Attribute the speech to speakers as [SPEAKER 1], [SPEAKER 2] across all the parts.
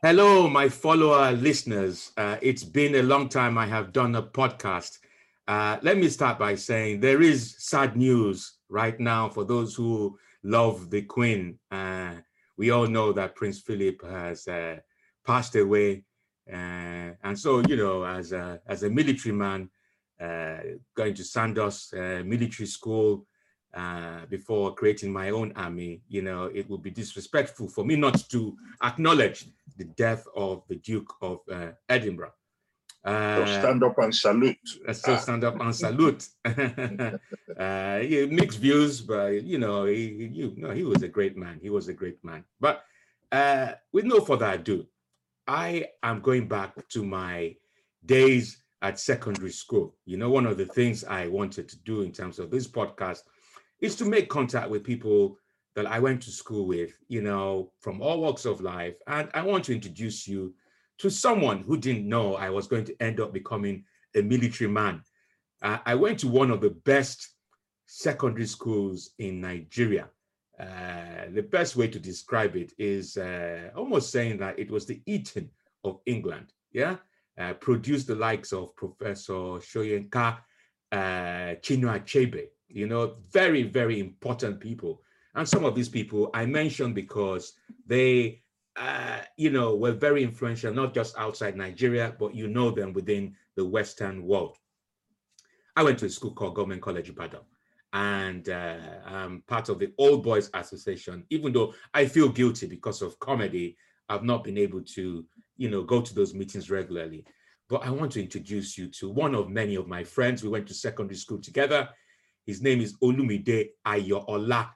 [SPEAKER 1] Hello, my follower listeners. Uh, it's been a long time I have done a podcast. Uh, let me start by saying there is sad news right now for those who love the Queen. Uh, we all know that Prince Philip has uh, passed away. Uh, and so, you know, as a, as a military man, uh, going to Sandhurst military school, uh, before creating my own army, you know, it would be disrespectful for me not to acknowledge the death of the Duke of uh, Edinburgh.
[SPEAKER 2] Uh, so stand up and salute.
[SPEAKER 1] So stand up and salute. uh, mixed views, but you know, he, you know, he was a great man. He was a great man. But uh, with no further ado, I am going back to my days at secondary school. You know, one of the things I wanted to do in terms of this podcast is to make contact with people that I went to school with, you know, from all walks of life. And I want to introduce you to someone who didn't know I was going to end up becoming a military man. Uh, I went to one of the best secondary schools in Nigeria. Uh, the best way to describe it is uh, almost saying that it was the Eton of England. Yeah, uh, produced the likes of Professor Soyinka, uh, Chinua Achebe, you know, very, very important people. And some of these people I mentioned because they, uh, you know, were very influential, not just outside Nigeria, but you know them within the Western world. I went to a school called Government College Ibadan, and uh, I'm part of the Old Boys Association. Even though I feel guilty because of comedy, I've not been able to, you know, go to those meetings regularly. But I want to introduce you to one of many of my friends. We went to secondary school together. His name is Olumide Ayoola.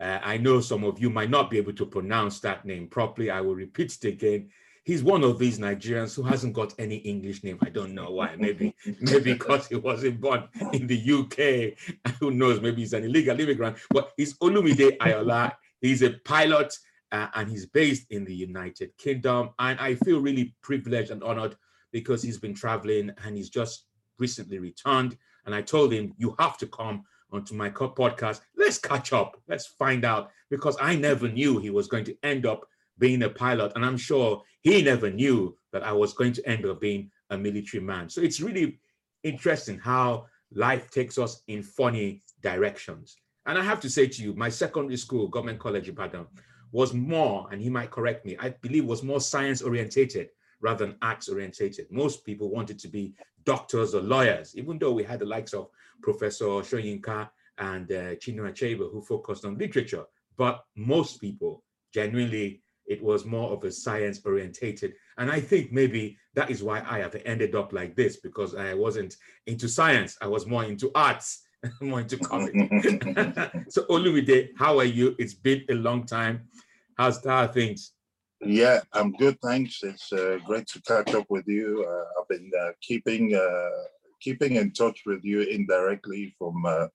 [SPEAKER 1] Uh, I know some of you might not be able to pronounce that name properly. I will repeat it again. He's one of these Nigerians who hasn't got any English name. I don't know why. Maybe, maybe because he wasn't born in the UK. Who knows? Maybe he's an illegal immigrant. But he's Olumide Ayoola. He's a pilot uh, and he's based in the United Kingdom. And I feel really privileged and honored because he's been traveling and he's just recently returned. And I told him, you have to come onto my podcast. Let's catch up. Let's find out because I never knew he was going to end up being a pilot. And I'm sure he never knew that I was going to end up being a military man. So it's really interesting how life takes us in funny directions. And I have to say to you, my secondary school, Government College Ibadan, was more, and he might correct me, I believe was more science orientated rather than arts orientated. Most people wanted to be doctors or lawyers, even though we had the likes of Professor Shoyinka and uh, Chinua Achebe who focused on literature. But most people, genuinely, it was more of a science orientated. And I think maybe that is why I have ended up like this because I wasn't into science. I was more into arts, more into comedy. so Olumide, how are you? It's been a long time. How's how things?
[SPEAKER 2] Yeah, I'm good. Thanks. It's uh, great to catch up with you. Uh, I've been uh, keeping uh, keeping in touch with you indirectly from uh,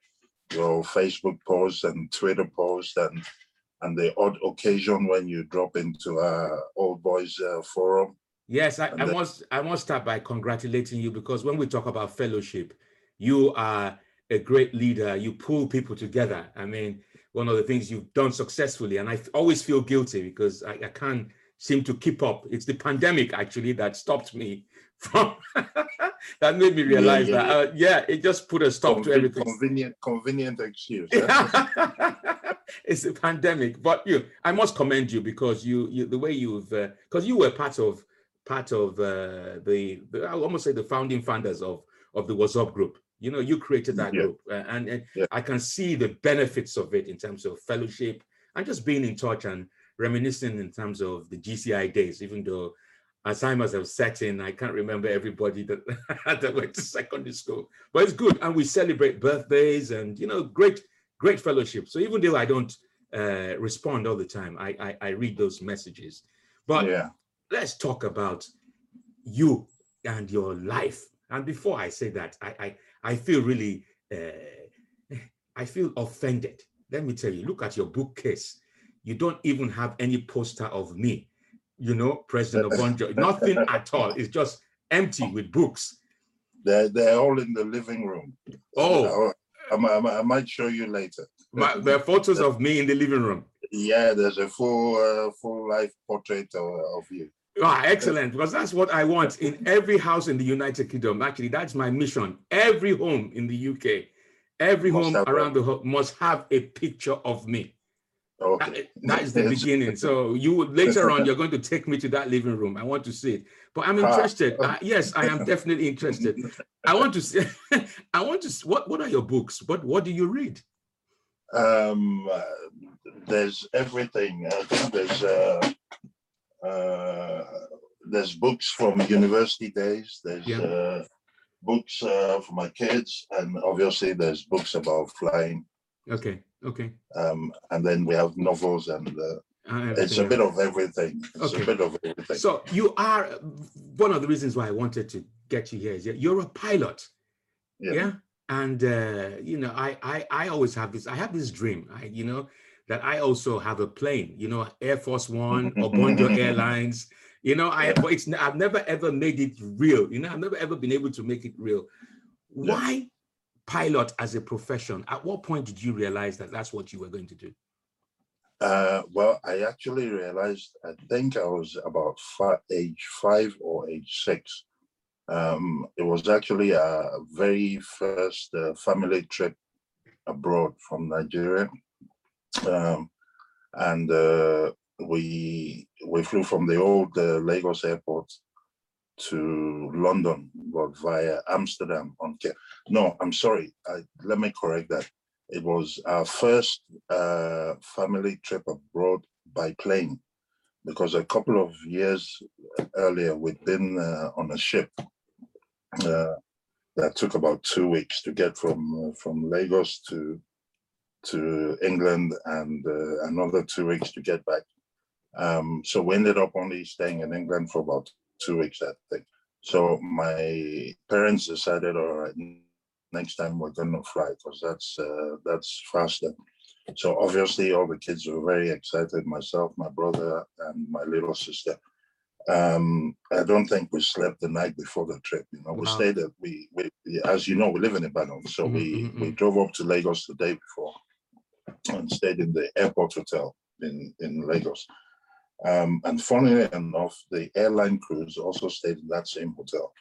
[SPEAKER 2] your Facebook posts and Twitter posts and and the odd occasion when you drop into our old boys uh, forum.
[SPEAKER 1] Yes, I, I must I must start by congratulating you because when we talk about fellowship, you are a great leader. You pull people together. I mean, one of the things you've done successfully. And I always feel guilty because I, I can't seem to keep up. It's the pandemic actually that stopped me from that made me realize yeah, yeah, that uh, yeah, it just put a stop to everything.
[SPEAKER 2] Convenient, convenient excuse.
[SPEAKER 1] it's a pandemic, but you, I must commend you because you, you the way you've because uh, you were part of part of uh, the, the I almost say the founding founders of of the WhatsApp group. You know, you created that yeah. group, uh, and, and. I can see the benefits of it in terms of fellowship and just being in touch and reminiscing in terms of the GCI days. Even though Alzheimer's have set in, I can't remember everybody that that went to secondary school, but it's good, and we celebrate birthdays and you know, great, great fellowship. So even though I don't uh, respond all the time, I, I I read those messages. But yeah. let's talk about you and your life. And before I say that, I, I I feel really, uh, I feel offended. Let me tell you, look at your bookcase. You don't even have any poster of me, you know, President Obonjo, nothing at all. It's just empty with books.
[SPEAKER 2] They're, they're all in the living room.
[SPEAKER 1] Oh.
[SPEAKER 2] I, I, I might show you later.
[SPEAKER 1] My, there are photos of me in the living room.
[SPEAKER 2] Yeah, there's a full uh, full life portrait of, of you.
[SPEAKER 1] Ah, excellent. Because that's what I want in every house in the United Kingdom. Actually, that's my mission. Every home in the UK, every
[SPEAKER 2] Must
[SPEAKER 1] home around the world must have a picture of me.
[SPEAKER 2] Okay.
[SPEAKER 1] That- is the beginning. So you would later on, you're going to take me to that living room. I want to see it. But I'm
[SPEAKER 2] Ah.
[SPEAKER 1] interested. Uh, yes, I am definitely interested. I want to see. I want to. See, what What are your books? What What do you read?
[SPEAKER 2] Um, uh, there's everything. I think there's uh, uh, there's books from university days. There's
[SPEAKER 1] Yeah.
[SPEAKER 2] uh, books uh, for my kids, and obviously there's books about flying.
[SPEAKER 1] Okay. Okay.
[SPEAKER 2] Um, and then we have novels, and uh,
[SPEAKER 1] Uh,
[SPEAKER 2] it's a bit of everything. It's
[SPEAKER 1] Okay.
[SPEAKER 2] a bit of everything.
[SPEAKER 1] So you are one of the reasons why I wanted to get you here is that you're a pilot.
[SPEAKER 2] Yeah.
[SPEAKER 1] Yeah. And uh, you know, I, I I always have this, I have this dream, I, you know, that I also have a plane, you know, Air Force One or Bonjour Airlines. You know, I
[SPEAKER 2] Yeah.
[SPEAKER 1] but it's I've never ever made it real. You know, I've never ever been able to make it real. Why pilot as a profession? At what point did you realize that that's what you were going to do?
[SPEAKER 2] Uh, well, I actually realized, I think I was about fi- age five or age six. Um, it was actually a very first uh, family trip abroad from Nigeria. Um, and uh, we we flew from the old uh, Lagos airport to London, but via Amsterdam Cape. No, I'm sorry. I, let me correct that. It was our first uh, family trip abroad by plane because a couple of years earlier we'd been uh, on a ship uh, that took about two weeks to get from uh, from Lagos to to England and uh, another two weeks to get back. Um, so we ended up only staying in England for about two weeks, I think. So my parents decided, all right, next time we're going to fly because that's uh, that's faster. So obviously, all the kids were very excited. Myself, my brother, and my little sister. Um, I don't think we slept the night before the trip. You know, we
[SPEAKER 1] Wow.
[SPEAKER 2] stayed at we, we as you know, we live in Ibadan, so
[SPEAKER 1] Mhm,
[SPEAKER 2] we
[SPEAKER 1] mhm,
[SPEAKER 2] we
[SPEAKER 1] mhm.
[SPEAKER 2] drove up to Lagos the day before and stayed in the airport hotel in in Lagos. Um, and funnily enough, the airline crews also stayed in that same hotel.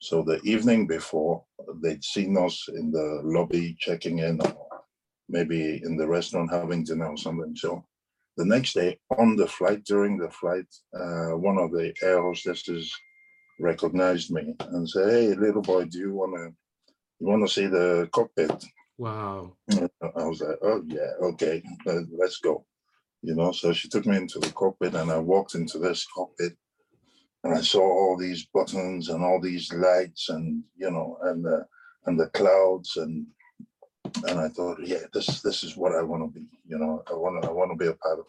[SPEAKER 2] So the evening before, they'd seen us in the lobby checking in, or maybe in the restaurant having dinner or something. So the next day on the flight, during the flight, uh, one of the air hostesses recognized me and said, "Hey, little boy, do you wanna you wanna see the cockpit?"
[SPEAKER 1] Wow.
[SPEAKER 2] I was like, "Oh yeah, okay, uh, let's go." You know, so she took me into the cockpit, and I walked into this cockpit, and I saw all these buttons and all these lights, and you know, and the and the clouds, and and I thought, yeah, this this is what I want to be. You know, I want to I want to be a pilot.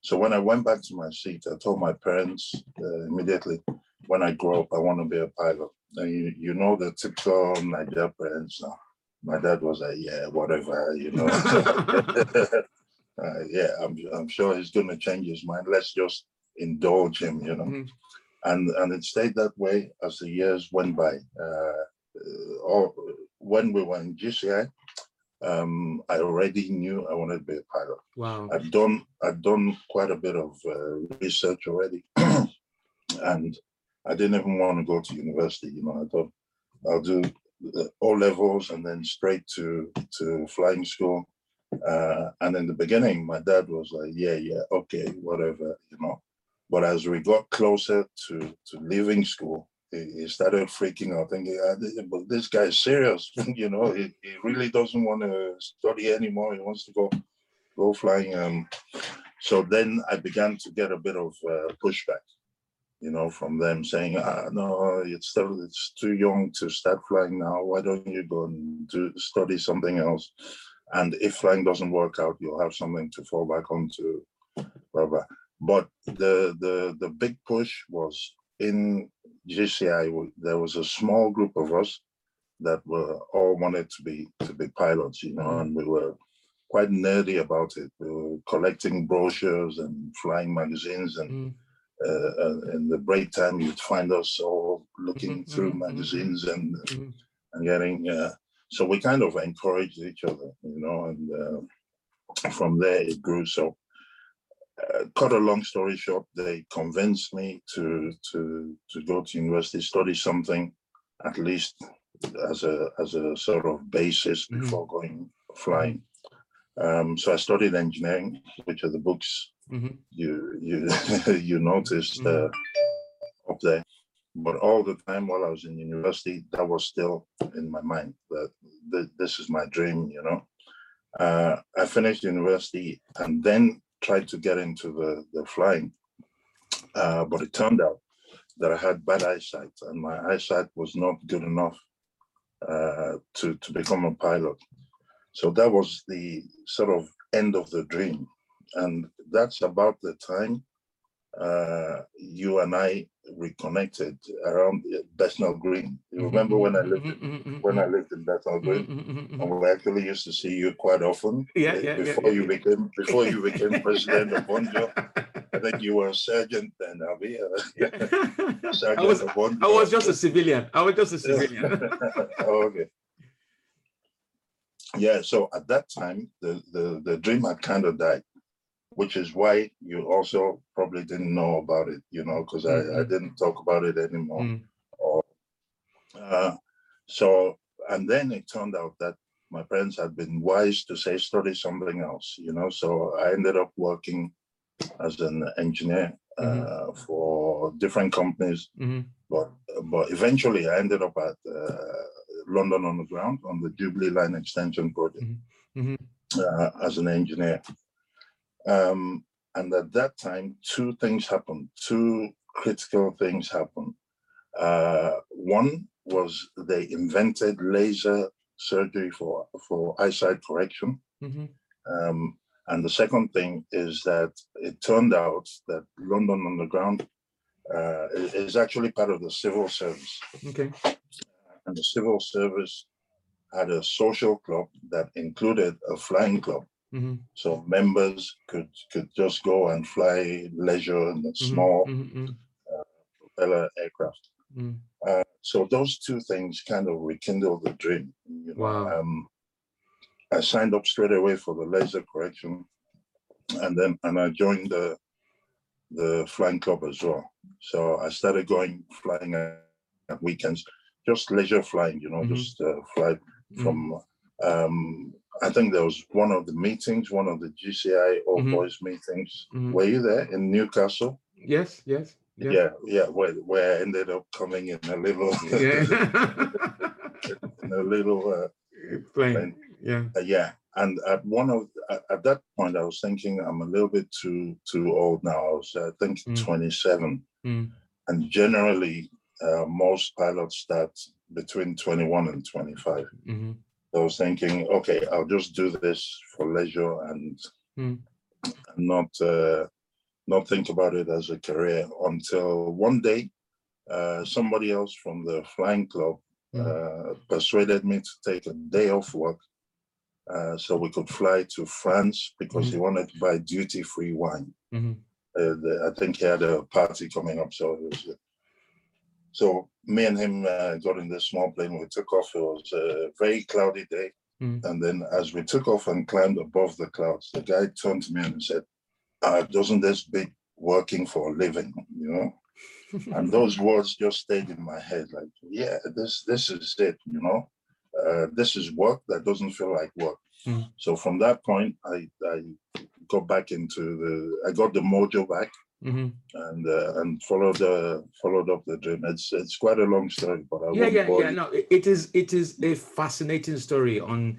[SPEAKER 2] So when I went back to my seat, I told my parents uh, immediately, when I grow up, I want to be a pilot. And you, you know the typical Nigerian parents. uh, my dad was like, yeah, whatever, you know. Uh, yeah, I'm, I'm sure he's going to change his mind. Let's just indulge him, you know.
[SPEAKER 1] Mhm.
[SPEAKER 2] And and it stayed that way as the years went by. Uh, uh, or when we were in GCI, um, I already knew I wanted to be a pilot.
[SPEAKER 1] Wow.
[SPEAKER 2] I've done I've done quite a bit of uh, research already, and I didn't even want to go to university. You know, I thought I'll do all levels and then straight to to flying school. Uh, and in the beginning, my dad was like, "Yeah, yeah, okay, whatever," you know. But as we got closer to to leaving school, he, he started freaking out, thinking, "Ah, "But this guy is serious, you know. He, he really doesn't want to study anymore. He wants to go go flying." Um, so then I began to get a bit of uh, pushback, you know, from them saying, ah, "No, it's still it's too young to start flying now. Why don't you go and do study something else?" And if flying doesn't work out, you'll have something to fall back onto. Blah, blah. But the the the big push was in GCI. There was a small group of us that were all wanted to be to be pilots, you know, and we were quite nerdy about it. We were collecting brochures and flying magazines, and
[SPEAKER 1] Mm.
[SPEAKER 2] uh, uh, in the break time, you'd find us all looking
[SPEAKER 1] Mhm,
[SPEAKER 2] through
[SPEAKER 1] mhm, mhm,
[SPEAKER 2] magazines and
[SPEAKER 1] Mhm.
[SPEAKER 2] and getting. Uh, so we kind of encouraged each other, you know, and uh, from there it grew. So uh, cut a long story short, they convinced me to to to go to university, study something, at least as a as a sort of basis
[SPEAKER 1] Mhm.
[SPEAKER 2] before going flying. Um, so I studied engineering, which are the books
[SPEAKER 1] Mhm.
[SPEAKER 2] you you you noticed
[SPEAKER 1] Mhm.
[SPEAKER 2] uh, up there. But all the time while I was in university, that was still in my mind that th- this is my dream, you know. Uh, I finished university and then tried to get into the, the flying. Uh, but it turned out that I had bad eyesight and my eyesight was not good enough uh, to, to become a pilot. So that was the sort of end of the dream. And that's about the time uh, you and I reconnected around Bethnal Green. You remember when I lived in, when I lived in Bethnal Green?
[SPEAKER 1] Mm-hmm.
[SPEAKER 2] And we actually used to see you quite often.
[SPEAKER 1] Yeah,
[SPEAKER 2] uh,
[SPEAKER 1] yeah,
[SPEAKER 2] Before
[SPEAKER 1] yeah,
[SPEAKER 2] you
[SPEAKER 1] yeah.
[SPEAKER 2] became before you became president of Bonjo, I think you were a sergeant then, Abi. uh,
[SPEAKER 1] I
[SPEAKER 2] sergeant
[SPEAKER 1] was
[SPEAKER 2] of Bonjo.
[SPEAKER 1] I was just a civilian. I was just a civilian.
[SPEAKER 2] oh, okay. Yeah, so at that time, the, the, the dream had kind of died, which is why you also probably didn't know about it, you know, because I, I
[SPEAKER 1] Mhm.
[SPEAKER 2] didn't talk about it anymore.
[SPEAKER 1] Mm,
[SPEAKER 2] Or, uh, so, and then it turned out that my parents had been wise to say, study something else, you know, so I ended up working as an engineer uh, for different companies
[SPEAKER 1] mhm,
[SPEAKER 2] but but eventually I ended up at uh, London Underground on the Jubilee Line Extension project
[SPEAKER 1] mhm.
[SPEAKER 2] uh, as an engineer. Um, and at that time, two things happened. Two critical things happened. Uh, one was they invented laser surgery for for eyesight correction.
[SPEAKER 1] Mhm.
[SPEAKER 2] Um, and the second thing is that it turned out that London Underground uh, is, is actually part of the civil service.
[SPEAKER 1] Okay.
[SPEAKER 2] And the civil service had a social club that included a flying club.
[SPEAKER 1] Mhm,
[SPEAKER 2] So members could could just go and fly leisure in the
[SPEAKER 1] mhm,
[SPEAKER 2] small
[SPEAKER 1] mhm, mhm,
[SPEAKER 2] propeller aircraft.
[SPEAKER 1] mhm.
[SPEAKER 2] Uh, so those two things kind of rekindled the dream. You know?
[SPEAKER 1] Wow.
[SPEAKER 2] Um, I signed up straight away for the laser correction, and then and I joined the the flying club as well. So I started going flying at, weekends, just leisure flying. You know,
[SPEAKER 1] Mhm.
[SPEAKER 2] just uh, fly
[SPEAKER 1] Mhm.
[SPEAKER 2] from. Um, I think there was one of the meetings, one of the GCI All
[SPEAKER 1] Mhm.
[SPEAKER 2] Boys meetings.
[SPEAKER 1] Mhm.
[SPEAKER 2] Were you there in Newcastle?
[SPEAKER 1] Yes, yes. yes.
[SPEAKER 2] Yeah, yeah, where, where I ended up coming in a little,
[SPEAKER 1] Yeah.
[SPEAKER 2] in a little, uh,
[SPEAKER 1] Plain.
[SPEAKER 2] plane.
[SPEAKER 1] Yeah.
[SPEAKER 2] Uh, yeah, and at one of at, at that point, I was thinking I'm a little bit too too old now. I was I think
[SPEAKER 1] Mm.
[SPEAKER 2] 27,
[SPEAKER 1] Mm,
[SPEAKER 2] and generally uh, most pilots start between 21 and 25.
[SPEAKER 1] mhm,
[SPEAKER 2] So I was thinking, okay, I'll just do this for leisure and
[SPEAKER 1] Mm.
[SPEAKER 2] not uh, not think about it as a career until one day uh, somebody else from the flying club
[SPEAKER 1] Mm.
[SPEAKER 2] uh, persuaded me to take a day off work uh, so we could fly to France because he wanted to buy duty free wine.
[SPEAKER 1] mhm,
[SPEAKER 2] Uh, the- I think he had a party coming up, so it was. So me and him uh, got in this small plane. We took off. It was a very cloudy day,
[SPEAKER 1] Mm.
[SPEAKER 2] and then as we took off and climbed above the clouds, the guy turned to me and said, uh, "Doesn't this beat working for a living?" You know. and those words just stayed in my head like yeah this this is it you know uh, this is work that doesn't feel like work
[SPEAKER 1] Mm.
[SPEAKER 2] so from that point i i got back into the i got the mojo back
[SPEAKER 1] mhm.
[SPEAKER 2] and uh, and followed the followed up the dream it's it's quite a long story but I
[SPEAKER 1] yeah yeah yeah
[SPEAKER 2] you.
[SPEAKER 1] no it, is it is a fascinating story on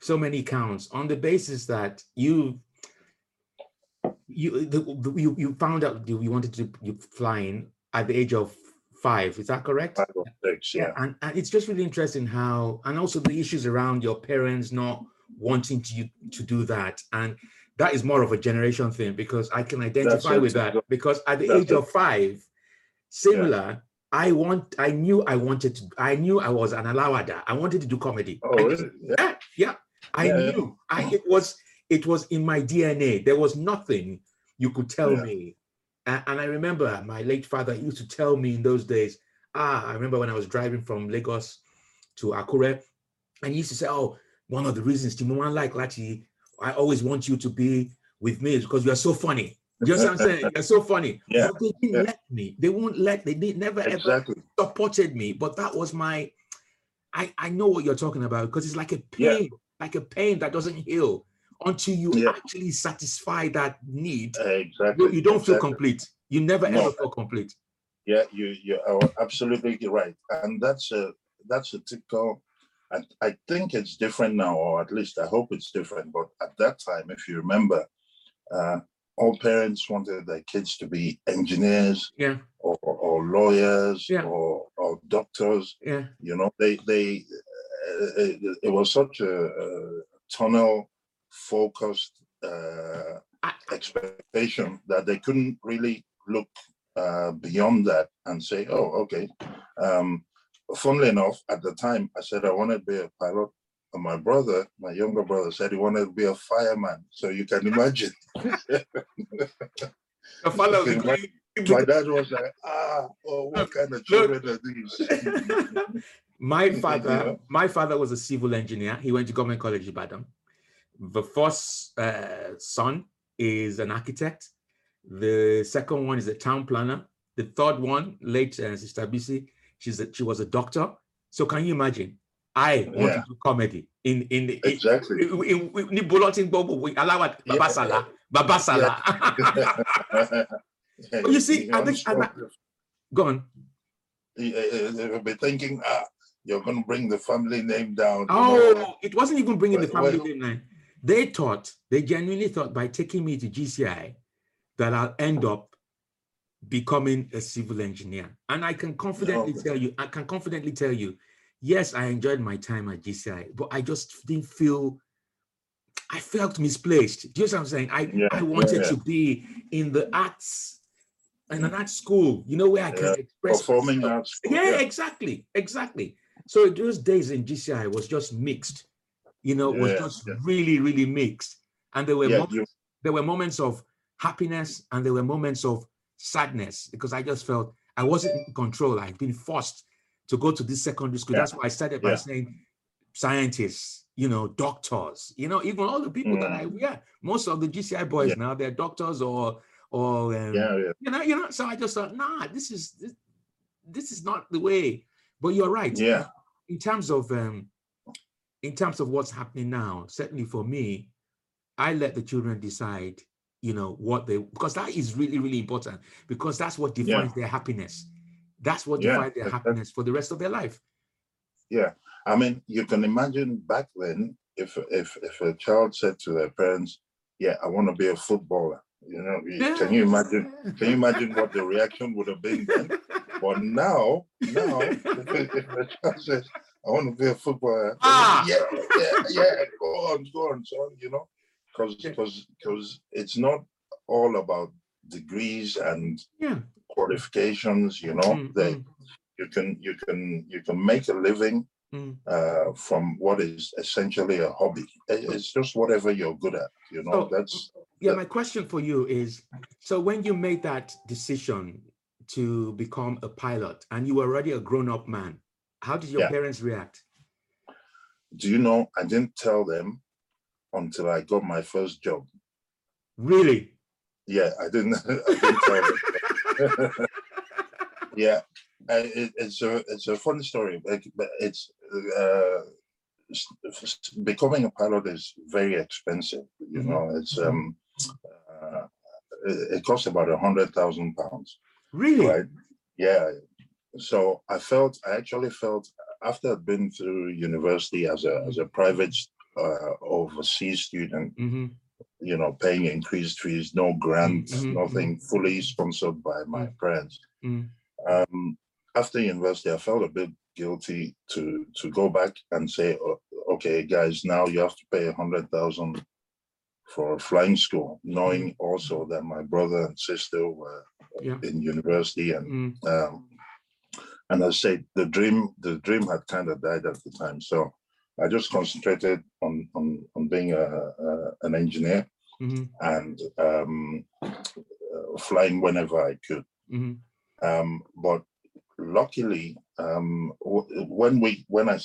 [SPEAKER 1] so many counts on the basis that you you the, the- you, you found out you, you wanted to you flying at the age of five is that correct
[SPEAKER 2] Five or six, yeah
[SPEAKER 1] and, and it's just really interesting how and also the issues around your parents not wanting to you to do that and that is more of a generation thing because i can identify with that because at the
[SPEAKER 2] That's
[SPEAKER 1] age of five similar i want i knew i wanted to i knew i was an alawada i wanted to do comedy
[SPEAKER 2] oh really? yeah
[SPEAKER 1] yeah, yeah. I
[SPEAKER 2] Yeah, yeah.
[SPEAKER 1] knew. I it was it was in my DNA. There was nothing you could tell
[SPEAKER 2] Yeah.
[SPEAKER 1] me. A- And, I remember my late father used to tell me in those days. Ah, I remember when I was driving from Lagos to Akure, and he used to say, "Oh, one of the reasons Timoman like Lati, I always want you to be with me is because you are so funny." you know what I'm saying? It's so funny.
[SPEAKER 2] Yeah,
[SPEAKER 1] But they didn't
[SPEAKER 2] yeah.
[SPEAKER 1] let me. They won't let. They didn't never ever supported me. But that was my. I I know what you're talking about because it's like a
[SPEAKER 2] Yeah.
[SPEAKER 1] pain, like a pain that doesn't heal until you
[SPEAKER 2] Yeah.
[SPEAKER 1] actually satisfy that need.
[SPEAKER 2] Exactly.
[SPEAKER 1] You, you don't feel complete. You never
[SPEAKER 2] No.
[SPEAKER 1] ever feel complete.
[SPEAKER 2] Yeah, you you are absolutely right, and that's a that's a typical. I, I think it's different now, or at least I hope it's different. But at that time, if you remember, uh, all parents wanted their kids to be engineers
[SPEAKER 1] Yeah,
[SPEAKER 2] or, or lawyers
[SPEAKER 1] Yeah.
[SPEAKER 2] or, or doctors.
[SPEAKER 1] yeah,
[SPEAKER 2] You know, they they uh, it, it was such a, a tunnel focused uh, expectation that they couldn't really look uh, beyond that and say, oh, okay. Um, funnily enough, at the time, I said I wanted to be a pilot. And my brother, my younger brother, said he wanted to be a fireman. So you can imagine. Okay, my- dad was like, ah, oh, what kind of children are these?
[SPEAKER 1] my father,
[SPEAKER 2] Yeah.
[SPEAKER 1] my father was a civil engineer. He went to Government College Ibadan. The first uh, son is an architect. The second one is a town planner. The third one, late uh, Sister Bisi, she's a, she was a doctor. So can you imagine? I want
[SPEAKER 2] Yeah.
[SPEAKER 1] to do comedy in in the
[SPEAKER 2] exactly.
[SPEAKER 1] in, in, in bulletin bobo with Alawada
[SPEAKER 2] Yeah.
[SPEAKER 1] Babasala. Babasala.
[SPEAKER 2] Yeah,
[SPEAKER 1] you see,
[SPEAKER 2] you
[SPEAKER 1] I think- I- Go on.
[SPEAKER 2] They'll be thinking, ah, you're going to bring the family name down. you know.
[SPEAKER 1] Oh, it wasn't even bringing the family
[SPEAKER 2] well-
[SPEAKER 1] name. They thought, they genuinely thought by taking me to GCI that I'll end up becoming a civil engineer. And I can confidently
[SPEAKER 2] No.
[SPEAKER 1] tell you, I can confidently tell you, yes, I enjoyed my time at GCI, but I just didn't feel, I felt misplaced. Do you know what I'm saying? I,
[SPEAKER 2] Yeah,
[SPEAKER 1] I wanted
[SPEAKER 2] yeah.
[SPEAKER 1] to be in the arts, in an art school, you know, where I can
[SPEAKER 2] Yeah,
[SPEAKER 1] express
[SPEAKER 2] Performing arts.
[SPEAKER 1] Yeah, exactly, exactly. So those days in GCI was just mixed, you know, was
[SPEAKER 2] Yeah,
[SPEAKER 1] just
[SPEAKER 2] yeah.
[SPEAKER 1] really, really mixed. And there were
[SPEAKER 2] Yeah,
[SPEAKER 1] moments,
[SPEAKER 2] you,
[SPEAKER 1] there were moments of happiness and there were moments of sadness because I just felt I wasn't in control. I'd been forced to go to this secondary school.
[SPEAKER 2] Yeah,
[SPEAKER 1] That's why I started by
[SPEAKER 2] yeah.
[SPEAKER 1] saying scientists, you know, doctors, you know, even all the people that I yeah, most of the GCI boys
[SPEAKER 2] Mm. Yeah.
[SPEAKER 1] now they're doctors or or um,
[SPEAKER 2] yeah, yeah,
[SPEAKER 1] you know, you know. So I just thought, nah, this is this, this is not the way. But you're right.
[SPEAKER 2] yeah,
[SPEAKER 1] In terms of um, in terms of what's happening now, certainly for me, I let the children decide. You know what they because that is really really important because that's what
[SPEAKER 2] Yeah.
[SPEAKER 1] defines their happiness. That's what
[SPEAKER 2] Yeah,
[SPEAKER 1] defines their happiness for the rest of their life.
[SPEAKER 2] yeah. I mean, you can imagine back then if if if a child said to their parents, "Yeah, I want to be a footballer," you know, you- can you imagine? Can you imagine what the reaction would have been then? But now, now, if a child says, "I want to be a footballer,"
[SPEAKER 1] Ah.
[SPEAKER 2] yeah, yeah, yeah, go on, go on, son, you know, because because because it's not all about degrees and
[SPEAKER 1] yeah.
[SPEAKER 2] qualifications, you know.
[SPEAKER 1] Mm,
[SPEAKER 2] They
[SPEAKER 1] mm,
[SPEAKER 2] you can you can you can make a living
[SPEAKER 1] mm.
[SPEAKER 2] uh, from what is essentially a hobby. It's just whatever you're good at, you know.
[SPEAKER 1] So-
[SPEAKER 2] That's
[SPEAKER 1] Yeah,
[SPEAKER 2] Yeah.
[SPEAKER 1] my question for you is so when you made that decision to become a pilot and you were already a grown-up man, how did your
[SPEAKER 2] Yeah.
[SPEAKER 1] parents react?
[SPEAKER 2] do you know? I didn't tell them until I got my first job.
[SPEAKER 1] Really?
[SPEAKER 2] Yeah, I didn't. I didn't yeah, I- it, it's a it's a funny story, but but it's uh, becoming a pilot is very expensive. You
[SPEAKER 1] Mhm.
[SPEAKER 2] know, it's um, uh, it, it costs about a hundred thousand pounds.
[SPEAKER 1] Really?
[SPEAKER 2] right? Yeah. So I felt, I actually felt after I'd been through university as a as a private uh, overseas student,
[SPEAKER 1] hmm
[SPEAKER 2] you know, paying increased fees, no grants,
[SPEAKER 1] mhm,
[SPEAKER 2] nothing, fully sponsored by my parents.
[SPEAKER 1] Mm.
[SPEAKER 2] Um, after university, I felt a bit guilty to to go back and say, "O- okay, guys, now you have to pay a hundred thousand for flying school, knowing also that my brother and sister were
[SPEAKER 1] Yeah.
[SPEAKER 2] in university and
[SPEAKER 1] Mm.
[SPEAKER 2] um, and I said the dream, the dream had kind of died at the time. So I just concentrated on on, on being a, a an engineer
[SPEAKER 1] hmm
[SPEAKER 2] and um, uh, flying whenever I could.
[SPEAKER 1] hmm
[SPEAKER 2] Um, but luckily, um, w- when we when I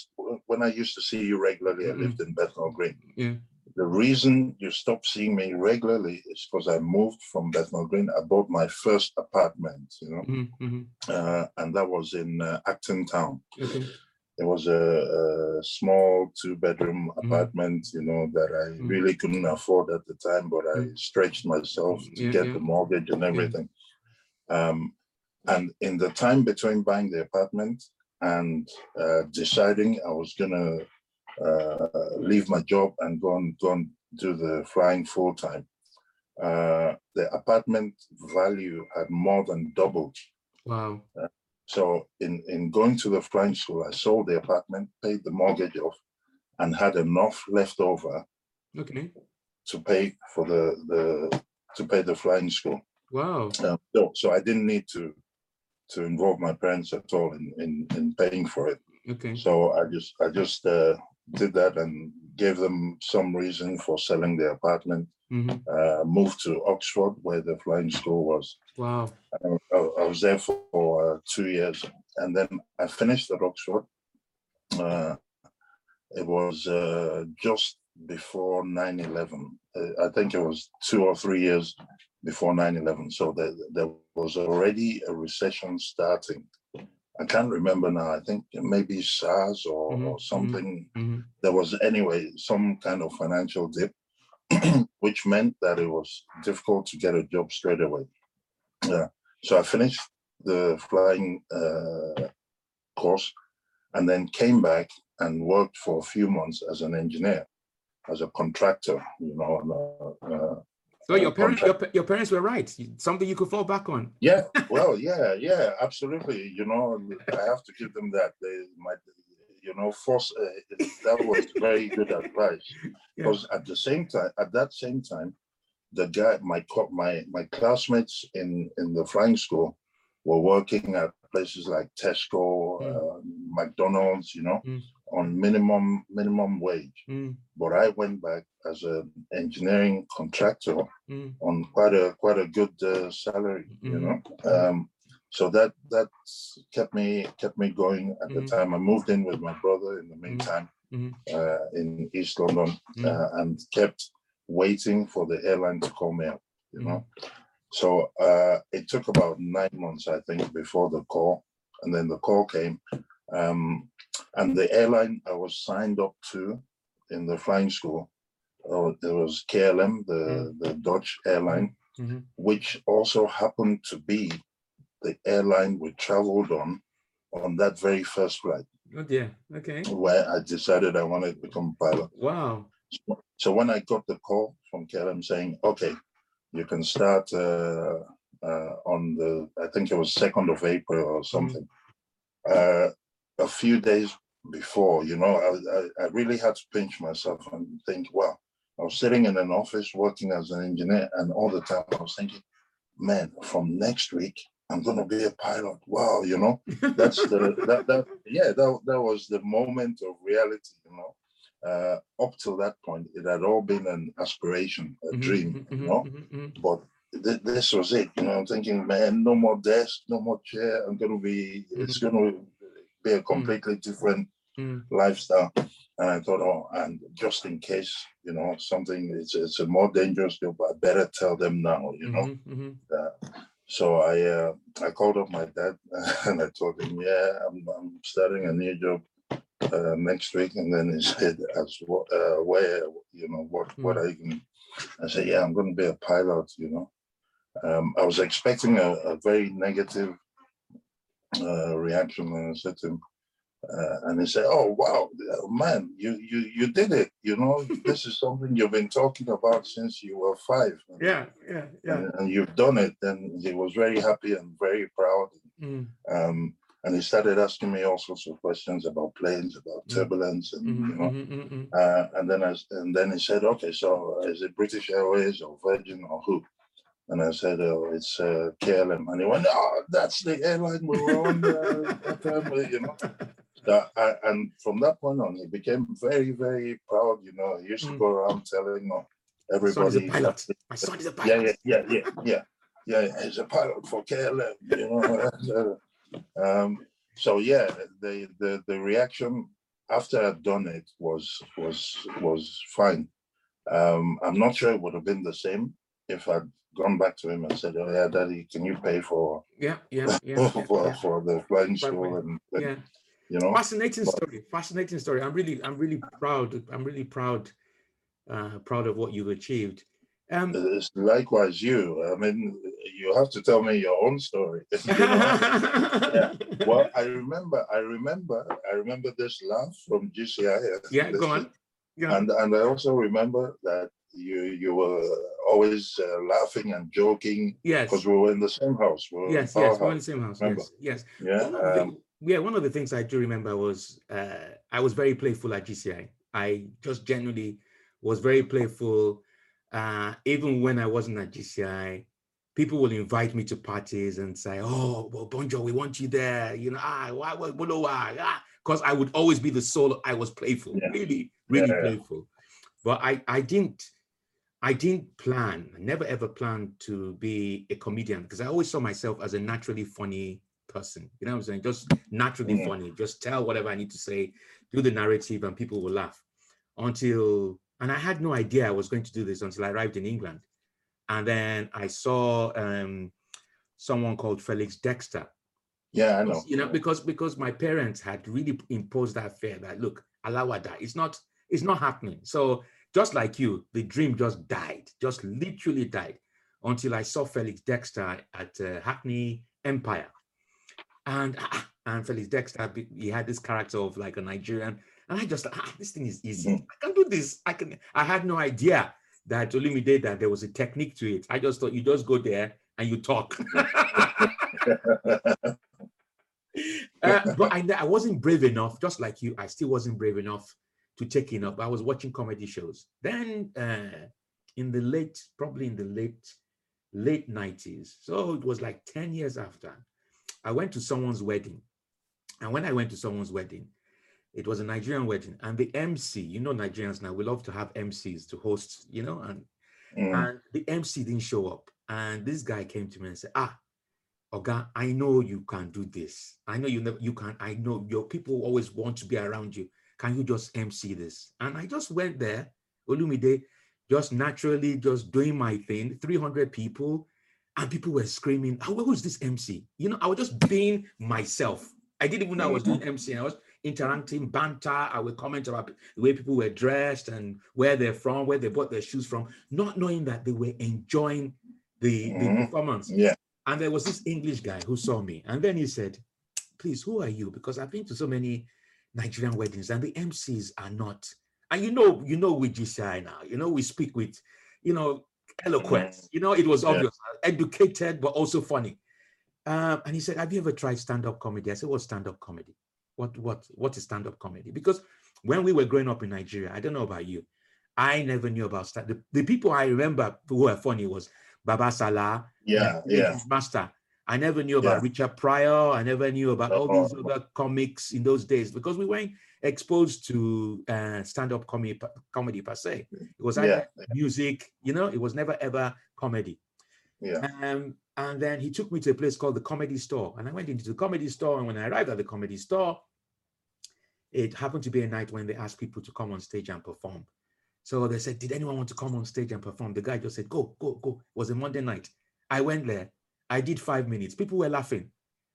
[SPEAKER 2] when I used to see you regularly, I
[SPEAKER 1] Mhm.
[SPEAKER 2] lived in Bethnal Green.
[SPEAKER 1] Yeah.
[SPEAKER 2] the reason you stopped seeing me regularly is because I moved from Bethnal Green. I bought my first apartment, you know,
[SPEAKER 1] Mhm, mhm.
[SPEAKER 2] uh, and that was in uh, Acton Town.
[SPEAKER 1] Okay.
[SPEAKER 2] It was a, a small two-bedroom apartment, you know, that I
[SPEAKER 1] Mm.
[SPEAKER 2] really couldn't afford at the time, but I
[SPEAKER 1] Mm.
[SPEAKER 2] stretched myself to
[SPEAKER 1] Yeah,
[SPEAKER 2] get
[SPEAKER 1] yeah.
[SPEAKER 2] the mortgage and everything. Um, and in the time between buying the apartment and uh, deciding I was gonna uh, leave my job and go and go and do the flying full time, uh, the apartment value had more than doubled.
[SPEAKER 1] Wow.
[SPEAKER 2] So in, in going to the flying school, I sold the apartment, paid the mortgage off, and had enough left over
[SPEAKER 1] Okay.
[SPEAKER 2] to pay for the, the to pay the flying school.
[SPEAKER 1] Wow.
[SPEAKER 2] Um, so, so I didn't need to to involve my parents at all in, in, in paying for it.
[SPEAKER 1] Okay.
[SPEAKER 2] So I just I just uh, did that and gave them some reason for selling the apartment.
[SPEAKER 1] Mhm.
[SPEAKER 2] Uh, moved to Oxford where the flying school was.
[SPEAKER 1] Wow.
[SPEAKER 2] I, I was there for, uh, two years, and then I finished at Oxford. Uh, it was uh, just before 9-11. Uh, I think it was two or three years before 9-11. So there, there was already a recession starting. I can't remember now. I think maybe SARS or,
[SPEAKER 1] Mhm,
[SPEAKER 2] or something.
[SPEAKER 1] Mhm.
[SPEAKER 2] There was anyway some kind of financial dip, which meant that it was difficult to get a job straight away. Yeah. So I finished the flying uh, course and then came back and worked for a few months as an engineer, as a contractor, you know. and, uh,
[SPEAKER 1] So your parents, your, your parents were right. Something you could fall back on.
[SPEAKER 2] yeah, well, yeah, yeah, absolutely. You know, I have to give them that. They might, you know, force, uh, that was very good advice.
[SPEAKER 1] Yeah.
[SPEAKER 2] Because at the same time, at that same time, the guy, my co- my my classmates in in the flying school were working at places like Tesco,
[SPEAKER 1] Mm.
[SPEAKER 2] uh, McDonald's, you know,
[SPEAKER 1] Mm.
[SPEAKER 2] on minimum minimum wage.
[SPEAKER 1] Mm,
[SPEAKER 2] But I went back as an engineering contractor
[SPEAKER 1] mm,
[SPEAKER 2] on quite a quite a good uh, salary, you
[SPEAKER 1] Mhm.
[SPEAKER 2] know. Um, so that that kept me kept me going at the
[SPEAKER 1] Mhm.
[SPEAKER 2] time. I moved in with my brother in the meantime
[SPEAKER 1] mhm.
[SPEAKER 2] uh, in East London
[SPEAKER 1] Mm.
[SPEAKER 2] uh, and kept waiting for the airline to call me up, you know. So uh, it took about nine months, I think, before the call, and then the call came. Um, and the airline I was signed up to in the flying school, uh, there was KLM, the, the Dutch airline,
[SPEAKER 1] Mhm.
[SPEAKER 2] which also happened to be the airline we traveled on on that very first flight,
[SPEAKER 1] Oh dear. Okay.
[SPEAKER 2] where I decided I wanted to become a pilot.
[SPEAKER 1] Wow.
[SPEAKER 2] So when I got the call from KLM saying, okay, you can start uh, uh, on the, I think it was 2nd of April or something. Uh, a few days before, you know, I, I, I really had to pinch myself and think, wow, I was sitting in an office working as an engineer, and all the time I was thinking, man, from next week, I'm going to be a pilot. Wow, you know, that's the, that, that, yeah, that, that was the moment of reality, you know uh, up till that point, it had all been an aspiration, a
[SPEAKER 1] Mhm,
[SPEAKER 2] dream,
[SPEAKER 1] mhm,
[SPEAKER 2] you know.
[SPEAKER 1] mhm, mhm.
[SPEAKER 2] But th- this was it, you know. I'm thinking, man, no more desk, no more chair. I'm gonna be. It's gonna be a completely different
[SPEAKER 1] Mm.
[SPEAKER 2] lifestyle. And I thought, oh, and just in case, you know, something. It's it's a more dangerous job. I better tell them now, you know.
[SPEAKER 1] Mhm, mhm.
[SPEAKER 2] So I uh, I called up my dad and I told him, yeah, I'm, I'm starting a new job uh, next week. And then he said, as what, uh, where, you know, what what are you going? I said, yeah, I'm going to be a pilot. You know, um, I was expecting a, a very negative uh, reaction, and I said to him. Uh, and he said, "Oh wow, uh, man, you you you did it! You know, this is something you've been talking about since you were five.
[SPEAKER 1] Yeah. Yeah. Yeah.
[SPEAKER 2] and, and you've done it. And he was very happy and very proud.
[SPEAKER 1] Mm,
[SPEAKER 2] Um, and he started asking me all sorts of questions about planes, about
[SPEAKER 1] Mm.
[SPEAKER 2] turbulence, and
[SPEAKER 1] mhm,
[SPEAKER 2] you know.
[SPEAKER 1] mhm, mhm, mhm.
[SPEAKER 2] Uh, and then I and then he said, "Okay, so is it British Airways or Virgin or who?" And I said, "Oh, it's uh, KLM." And he went, "Oh, that's the airline we were on uh, that time, uh, you know." Uh, I- and from that point on, he became very, very proud. You know, he used to
[SPEAKER 1] Mm.
[SPEAKER 2] go around telling
[SPEAKER 1] Son is a
[SPEAKER 2] everybody,
[SPEAKER 1] pilot. My son is a
[SPEAKER 2] yeah,
[SPEAKER 1] pilot.
[SPEAKER 2] yeah, yeah, yeah, yeah, yeah. He's a pilot for KLM, you know. so, um, so yeah, the the the reaction after I'd done it was was was fine, Um, I'm not sure it would have been the same if I'd gone back to him and said, "Oh yeah, Daddy, can you pay for
[SPEAKER 1] Yeah, yeah, yeah.
[SPEAKER 2] for,
[SPEAKER 1] yeah,
[SPEAKER 2] for the flying school?" And, and,
[SPEAKER 1] yeah.
[SPEAKER 2] You know,
[SPEAKER 1] Fascinating
[SPEAKER 2] But-
[SPEAKER 1] story. Fascinating story. I'm really, I'm really proud. I'm really proud, uh, proud of what you've achieved. Um,
[SPEAKER 2] it's likewise you. I mean, you have to tell me your own story. know? Well, I remember, I remember, I remember this laugh from GCI.
[SPEAKER 1] yeah, go on. Yeah,
[SPEAKER 2] And and I also remember that you you were always uh, laughing and joking
[SPEAKER 1] yes,
[SPEAKER 2] because we were in the same house. We were in
[SPEAKER 1] yes,
[SPEAKER 2] our
[SPEAKER 1] yes. We're in the same house.
[SPEAKER 2] remember?
[SPEAKER 1] Yes, yes.
[SPEAKER 2] Yeah.
[SPEAKER 1] One of the,
[SPEAKER 2] Um,
[SPEAKER 1] yeah, one of the things I do remember was uh, I was very playful at GCI. I just genuinely was very playful. Uh, even when I wasn't at GCI, people will invite me to parties and say, "Oh, well, Bonjo, we want you there." You know, ah, why, why, why, why? Ah, because I would always be the soul. I was playful,
[SPEAKER 2] Yeah.
[SPEAKER 1] really, really
[SPEAKER 2] Yeah.
[SPEAKER 1] playful. But I, I didn't, I didn't plan. I never ever planned to be a comedian because I always saw myself as a naturally funny person. You know what I'm saying? Just naturally
[SPEAKER 2] Mhm.
[SPEAKER 1] funny. Just tell whatever I need to say, do the narrative, and people will laugh. Until and I had no idea I was going to do this until I arrived in England, and then I saw um, someone called Felix Dexter.
[SPEAKER 2] yeah, I know.
[SPEAKER 1] You know, because because my parents had really imposed that fear that look, Alawada, it's not it's not happening. So just like you, the dream just died, just literally died until I saw Felix Dexter at uh, Hackney Empire. And ah, and Felix Dexter, he had this character of like a Nigerian. And I just, ah, this thing is easy.
[SPEAKER 2] Mhm.
[SPEAKER 1] I can do this. I can. I had no idea that Olumide that there was a technique to it. I just thought you just go there and you talk. Uh, but I, I wasn't brave enough, just like you. I still wasn't brave enough to take it up. I was watching comedy shows. Then uh, in the late, probably in the late, late 90s. So it was like 10 years after, I went to someone's wedding. And when I went to someone's wedding, it was a Nigerian wedding. And the MC, you know, Nigerians now, we love to have MCs to host, you know, and
[SPEAKER 2] Mm,
[SPEAKER 1] and the MC didn't show up. And this guy came to me and said, Ah, Oga, I know you can do this. I know you never you can, I know your people always want to be around you. Can you just MC this? And I just went there, Olumide, just naturally just doing my thing, 300 people, and people were screaming, oh, where was this MC? You know, I was just being myself. I didn't even know I was doing MC. I was interacting, banter. I would comment about the way people were dressed and where they're from, where they bought their shoes from, not knowing that they were enjoying the, the
[SPEAKER 2] Mhm.
[SPEAKER 1] performance.
[SPEAKER 2] yeah.
[SPEAKER 1] And there was this English guy who saw me. And then he said, Please, who are you? Because I've been to so many Nigerian weddings and the MCs are not. And you know, you know, we GCI now, you know, we speak with, you know, eloquence. You know, it was
[SPEAKER 2] Yeah.
[SPEAKER 1] obvious, educated, but also funny. Um, and he said, Have you ever tried stand-up comedy? I said, What's stand-up comedy? What what what is stand-up comedy? Because when we were growing up in Nigeria, I don't know about you, I never knew about stand. The, the people I remember who were funny was Baba Sala,
[SPEAKER 2] Yeah, yeah.
[SPEAKER 1] Master. I never knew about
[SPEAKER 2] Yeah.
[SPEAKER 1] Richard Pryor. I never knew about all these
[SPEAKER 2] Oh.
[SPEAKER 1] other comics in those days because we weren't exposed to uh, stand-up comedy, comedy per se. It was either
[SPEAKER 2] Yeah,
[SPEAKER 1] music, you know, it was never ever comedy.
[SPEAKER 2] yeah.
[SPEAKER 1] Um, and then he took me to a place called the Comedy Store, and I went into the Comedy Store. And when I arrived at the Comedy Store, it happened to be a night when they asked people to come on stage and perform. So they said, "Did anyone want to come on stage and perform?" The guy just said, "Go, go, go." It was a Monday night. I went there. I did five minutes. People were laughing.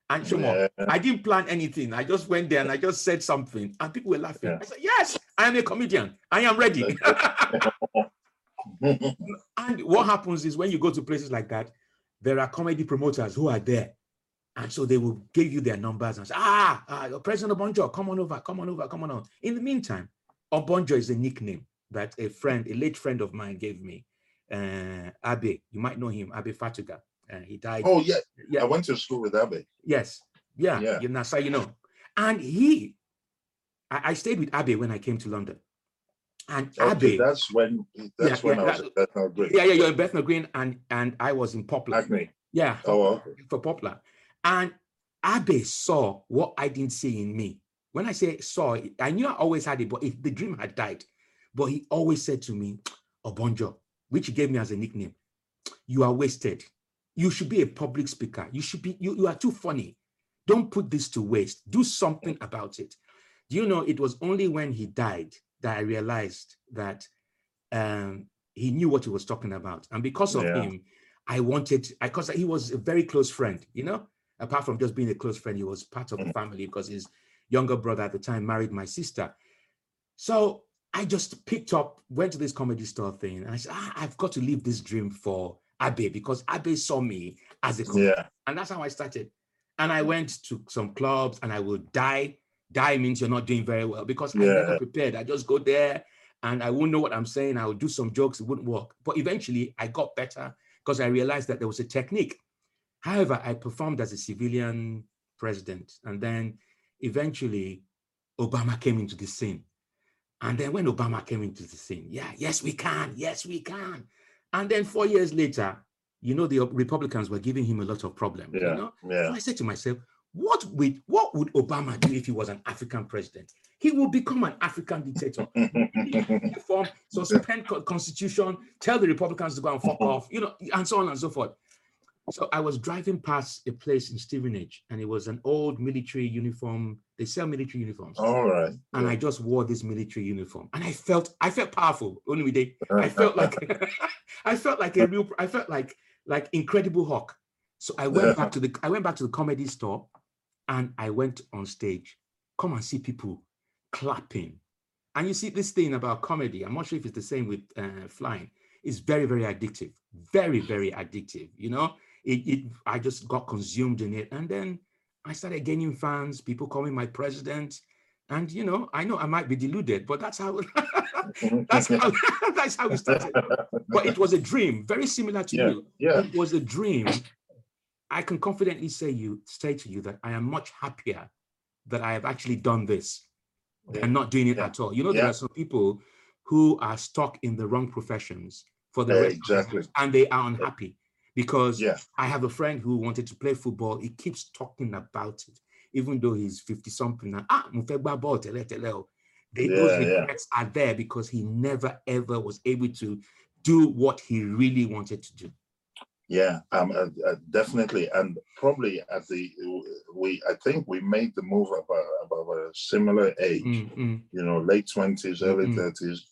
[SPEAKER 1] And Shomon,
[SPEAKER 2] Yeah.
[SPEAKER 1] I didn't plan anything. I just went there and I just said something, and people were laughing.
[SPEAKER 2] Yeah.
[SPEAKER 1] I said, "Yes, I am a comedian. I am ready." And what happens is when you go to places like that, there are comedy promoters who are there. And so they will give you their numbers and say, ah, uh, President Obonjo, come on over, come on over, come on over. In the meantime, Obonjo is a nickname that a friend, a late friend of mine gave me. Uh, Abe, you might know him, Abe Fatuga. Uh, he died.
[SPEAKER 2] oh yeah.
[SPEAKER 1] Yeah.
[SPEAKER 2] I went to school with Abe.
[SPEAKER 1] Yes. Yeah.
[SPEAKER 2] Yeah.
[SPEAKER 1] You know, so you know. And he, I, I stayed with Abe when I came to London. And
[SPEAKER 2] Okay,
[SPEAKER 1] Abe,
[SPEAKER 2] that's when that's
[SPEAKER 1] Yeah,
[SPEAKER 2] when
[SPEAKER 1] yeah,
[SPEAKER 2] I was
[SPEAKER 1] that-
[SPEAKER 2] at Bethnal Green.
[SPEAKER 1] yeah, yeah, you're in Bethnal Green, and and I was in Poplar.
[SPEAKER 2] Acme.
[SPEAKER 1] Yeah, for,
[SPEAKER 2] Oh, okay.
[SPEAKER 1] for Poplar. And Abe saw what I didn't see in me. When I say saw, I knew I always had it, but it, the dream had died. But he always said to me, Obonjo, which he gave me as a nickname, you are wasted. You should be a public speaker. You should be, you, you are too funny. Don't put this to waste. Do something about it. Do you know it was only when he died that I realized that um, he knew what he was talking about. And because of
[SPEAKER 2] Yeah.
[SPEAKER 1] him, I wanted, because he was a very close friend, you know, apart from just being a close friend, he was part of the
[SPEAKER 2] Mhm.
[SPEAKER 1] family because his younger brother at the time married my sister. So I just picked up, went to this comedy store thing, and I said, ah, I've got to leave this dream for Abe because Abe saw me as a comedian.
[SPEAKER 2] Yeah.
[SPEAKER 1] And that's how I started. And I went to some clubs and I would die. Die means you're not doing very well because I never
[SPEAKER 2] Yeah.
[SPEAKER 1] prepared. I just go there and I wouldn't know what I'm saying. I would do some jokes, it wouldn't work. But eventually I got better because I realized that there was a technique. However, I performed as a civilian president. And then eventually Obama came into the scene. And then when Obama came into the scene, yeah, yes, we can. Yes, we can. And then four years later, you know, the Republicans were giving him a lot of problems.
[SPEAKER 2] Yeah.
[SPEAKER 1] You know? So
[SPEAKER 2] Yeah.
[SPEAKER 1] I said to myself, what would what would Obama do if he was an African president? He will become an African dictator. Form, suspend co- constitution, tell the Republicans to go and fuck off, you know, and so on and so forth. So I was driving past a place in Stevenage, and it was an old military uniform. They sell military uniforms,
[SPEAKER 2] All right.
[SPEAKER 1] and I just wore this military uniform, and I felt I felt powerful. Only day, I felt like I felt like a real. I felt like like Incredible Hulk. So I went back to the I went back to the comedy store, and I went on stage. Come and see people clapping, and you see this thing about comedy. I'm not sure if it's the same with uh, flying. It's very very addictive, very very addictive. You know, it, it. I just got consumed in it, and then I started gaining fans. People calling my president, and you know, I know I might be deluded, but that's how. that's how. that's how we started but it was a dream, very similar to
[SPEAKER 2] Yeah,
[SPEAKER 1] you.
[SPEAKER 2] yeah.
[SPEAKER 1] It was a dream. I can confidently say you say to you that I am much happier that I have actually done this than not doing it
[SPEAKER 2] Yeah.
[SPEAKER 1] at all. You know, there are some people who are stuck in the wrong professions for the
[SPEAKER 2] Yeah,
[SPEAKER 1] rest of their
[SPEAKER 2] exactly.
[SPEAKER 1] and they are unhappy because
[SPEAKER 2] Yeah.
[SPEAKER 1] I have a friend who wanted to play football. He keeps talking about it, even though he's 50 something. now. Ah, gbá ball tẹ́lẹ̀ o." They, those
[SPEAKER 2] Yeah, yeah.
[SPEAKER 1] regrets are there because he never ever was able to do what he really wanted to do.
[SPEAKER 2] Yeah, um, uh, uh, definitely, and probably at the we I think we made the move about about a similar age,
[SPEAKER 1] Mm, mm,
[SPEAKER 2] you know, late twenties, early
[SPEAKER 1] Mhm.
[SPEAKER 2] thirties,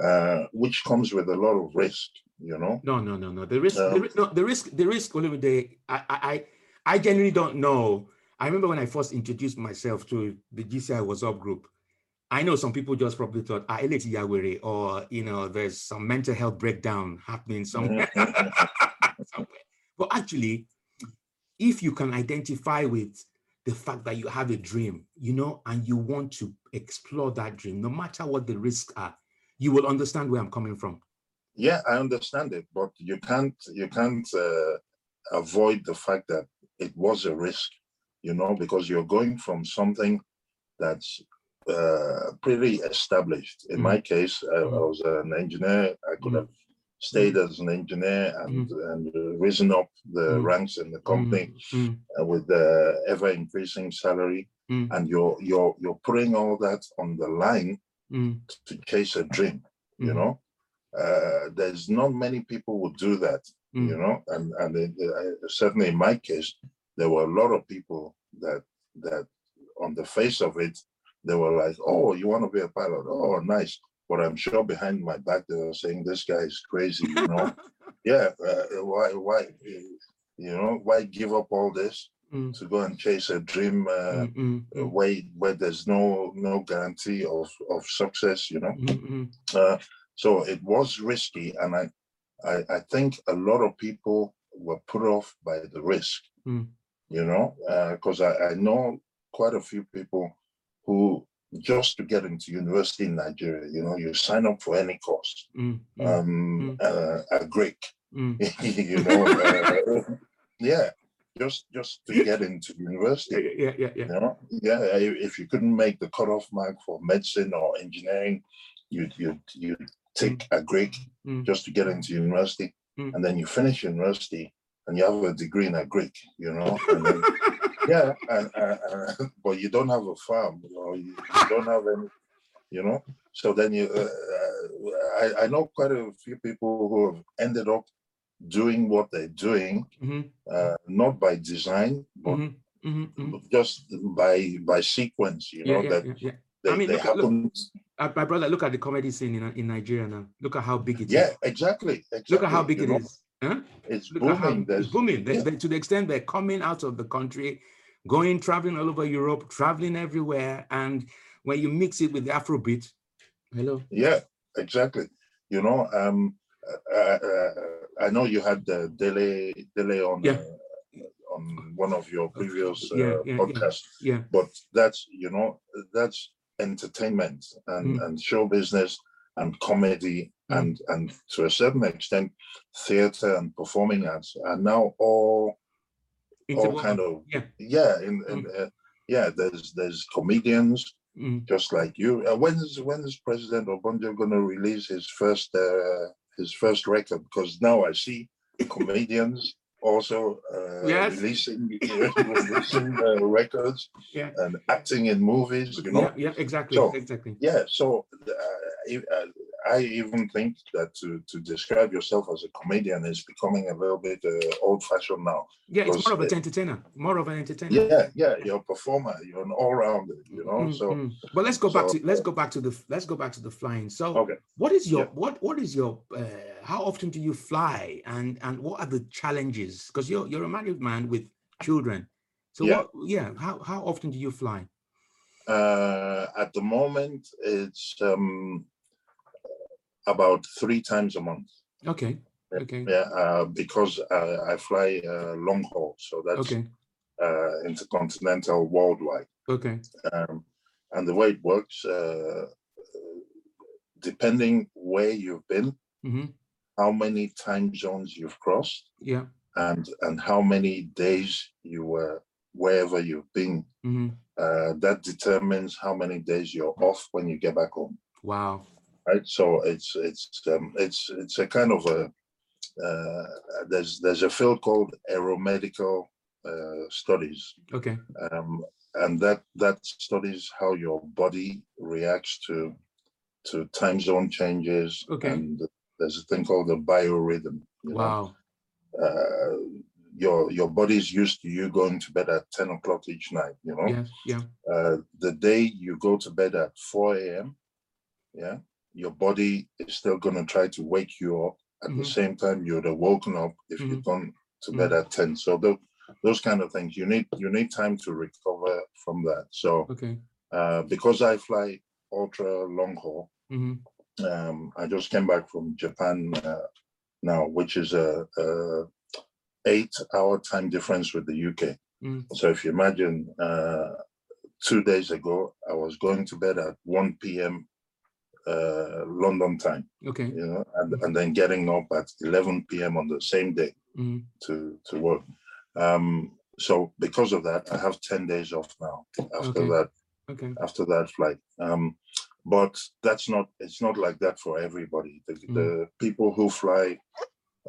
[SPEAKER 2] uh, which comes with a lot of risk, you know.
[SPEAKER 1] No, no, no, no. The risk, the,
[SPEAKER 2] No.
[SPEAKER 1] ri- no, the risk, the risk. Olumide, I, I, I, I genuinely don't know. I remember when I first introduced myself to the GCI WhatsApp group. I know some people just probably thought, ah, Eleti Yawere, or you know, there's some mental health breakdown happening somewhere. somewhere. But actually, if you can identify with the fact that you have a dream, you know, and you want to explore that dream, no matter what the risks are, you will understand where I'm coming from.
[SPEAKER 2] Yeah, I understand it, but you can't you can't uh, avoid the fact that it was a risk, you know, because you're going from something that's uh, pretty established. In my case, I, I
[SPEAKER 1] Mhm.
[SPEAKER 2] was an engineer. I could
[SPEAKER 1] Mhm.
[SPEAKER 2] have stayed as an engineer and and uh, risen up the ranks in the company
[SPEAKER 1] Mm,
[SPEAKER 2] uh, with the ever increasing salary,
[SPEAKER 1] Mm.
[SPEAKER 2] and you're you're you're putting all that on the line
[SPEAKER 1] mm,
[SPEAKER 2] to chase a dream you
[SPEAKER 1] mm,
[SPEAKER 2] know uh, there's not many people would do that
[SPEAKER 1] mm,
[SPEAKER 2] you know? And and it, uh, certainly in my case there were a lot of people that that on the face of it they were like oh you want to be a pilot? Oh nice. But i'm sure behind my back they were saying this guy is crazy you know? Yeah uh, why why you know why give up all this
[SPEAKER 1] mm,
[SPEAKER 2] to go and chase a dream uh,
[SPEAKER 1] mm, mm,
[SPEAKER 2] uh, where where there's no no guarantee of of success you know? Uh, so it was risky, and I, I, I think a lot of people were put off by the risk.
[SPEAKER 1] Mm.
[SPEAKER 2] You know, because I, I know quite a few people who just to get into university in Nigeria, you know, you sign up for any course,
[SPEAKER 1] mm, mm,
[SPEAKER 2] um, uh, a Greek,
[SPEAKER 1] mm.
[SPEAKER 2] you know, uh, yeah, just just to get into university.
[SPEAKER 1] yeah, yeah, yeah.
[SPEAKER 2] You know, yeah, if you couldn't make the cutoff mark for medicine or engineering, you'd you'd you take a Greek
[SPEAKER 1] Mm.
[SPEAKER 2] just to get into university,
[SPEAKER 1] Mm.
[SPEAKER 2] and then you finish university and you have a degree in a Greek, you know. And then, yeah, and, but you don't have a farm, you know, you, you don't have any, you know. So then you, uh, uh, I, I know quite a few people who have ended up doing what they're doing,
[SPEAKER 1] Mhm,
[SPEAKER 2] uh, not by design, but
[SPEAKER 1] mhm, mhm, mhm.
[SPEAKER 2] just by by sequence, you
[SPEAKER 1] Yeah,
[SPEAKER 2] know,
[SPEAKER 1] yeah,
[SPEAKER 2] that
[SPEAKER 1] yeah,
[SPEAKER 2] they,
[SPEAKER 1] I mean, look look-
[SPEAKER 2] happen.
[SPEAKER 1] My brother, look at the comedy scene in, in Nigeria now. Look at how big it is.
[SPEAKER 2] Yeah, exactly. exactly.
[SPEAKER 1] Look at how big
[SPEAKER 2] you
[SPEAKER 1] it
[SPEAKER 2] know,
[SPEAKER 1] is. Huh?
[SPEAKER 2] It's
[SPEAKER 1] Look at how
[SPEAKER 2] booming.
[SPEAKER 1] it's booming. They-
[SPEAKER 2] yeah.
[SPEAKER 1] they- to the extent they're coming out of the country, going traveling all over Europe, traveling everywhere. And when you mix it with the Afrobeat, hello.
[SPEAKER 2] Yeah, exactly. You know, um, uh, uh, I know you had the delay delay on
[SPEAKER 1] Yeah.
[SPEAKER 2] uh, on one of your previous uh,
[SPEAKER 1] Yeah, yeah, yeah.
[SPEAKER 2] podcasts,
[SPEAKER 1] Yeah.
[SPEAKER 2] but that's you know that's entertainment and
[SPEAKER 1] Mm.
[SPEAKER 2] and show business and comedy
[SPEAKER 1] Mm.
[SPEAKER 2] and and to a certain extent theater and performing arts are now all all kind of
[SPEAKER 1] Yeah.
[SPEAKER 2] yeah in, in uh, yeah there's there's comedians
[SPEAKER 1] Mm.
[SPEAKER 2] just like you. Uh, when is when is President Obonjo going to release his first uh, his first record? Because now I see comedians also uh,
[SPEAKER 1] Yes.
[SPEAKER 2] releasing releasing uh, records
[SPEAKER 1] Yeah.
[SPEAKER 2] and acting in movies. You know,
[SPEAKER 1] Yeah, yeah, exactly.
[SPEAKER 2] So-
[SPEAKER 1] exactly.
[SPEAKER 2] yeah. So uh, I- uh, even think that to to describe yourself as a comedian is becoming a little bit uh, old fashioned now.
[SPEAKER 1] Yeah, it's more of an
[SPEAKER 2] it-
[SPEAKER 1] entertainer. More of an entertainer.
[SPEAKER 2] Yeah, yeah. You're a performer. You're an all rounder. You know.
[SPEAKER 1] Mm,
[SPEAKER 2] So
[SPEAKER 1] mm. but let's go back to let's go back to the let's go back to the flying. So
[SPEAKER 2] okay.
[SPEAKER 1] what is your
[SPEAKER 2] Yeah.
[SPEAKER 1] what what is your uh, how often do you fly? And and what are the challenges? Because you're you're a married man with children. So
[SPEAKER 2] Yeah.
[SPEAKER 1] what yeah how how often do you fly?
[SPEAKER 2] Uh, at the moment, it's um, about three times a month.
[SPEAKER 1] okay okay.
[SPEAKER 2] Yeah, uh, because I, I fly uh, long haul, so that's
[SPEAKER 1] okay.
[SPEAKER 2] uh, intercontinental worldwide.
[SPEAKER 1] okay.
[SPEAKER 2] Um, and the way it works, uh, depending where you've been,
[SPEAKER 1] hmm
[SPEAKER 2] how many time zones you've crossed,
[SPEAKER 1] yeah
[SPEAKER 2] and and how many days you were wherever you've been,
[SPEAKER 1] hmm
[SPEAKER 2] uh, that determines how many days you're off when you get back home.
[SPEAKER 1] wow
[SPEAKER 2] right? So it's it's um, it's it's a kind of a uh, there's there's a field called aeromedical uh, studies,
[SPEAKER 1] okay
[SPEAKER 2] um, and that that studies how your body reacts to to time zone changes.
[SPEAKER 1] Okay.
[SPEAKER 2] And there's a thing called the biorhythm. You know?
[SPEAKER 1] wow
[SPEAKER 2] Uh, your your body's used to you going to bed at 10 o'clock each night, you know?
[SPEAKER 1] yeah yeah
[SPEAKER 2] uh, the day you go to bed at 4 a.m., yeah, your body is still going to try to wake you up at the
[SPEAKER 1] Mhm.
[SPEAKER 2] same time you'd have woken up if you'd gone to bed
[SPEAKER 1] Mm-hmm.
[SPEAKER 2] at 10. So tho- those kind of things, you need you need time to recover from that. So
[SPEAKER 1] okay
[SPEAKER 2] uh, because I fly ultra long haul,
[SPEAKER 1] hmm
[SPEAKER 2] um, I just came back from Japan uh, now, which is a, a eight hour time difference with the UK.
[SPEAKER 1] Mm.
[SPEAKER 2] So if you imagine, uh, two days ago, I was going to bed at 1 p.m. Uh, London time,
[SPEAKER 1] okay
[SPEAKER 2] you know, and, and then getting up at 11 p.m. on the same day
[SPEAKER 1] hmm
[SPEAKER 2] to, to work. Um, so because of that, I have 10 days off now after
[SPEAKER 1] Okay.
[SPEAKER 2] that
[SPEAKER 1] okay
[SPEAKER 2] after that flight. Um, but that's not it's not like that for everybody. The,
[SPEAKER 1] Mm.
[SPEAKER 2] the people who fly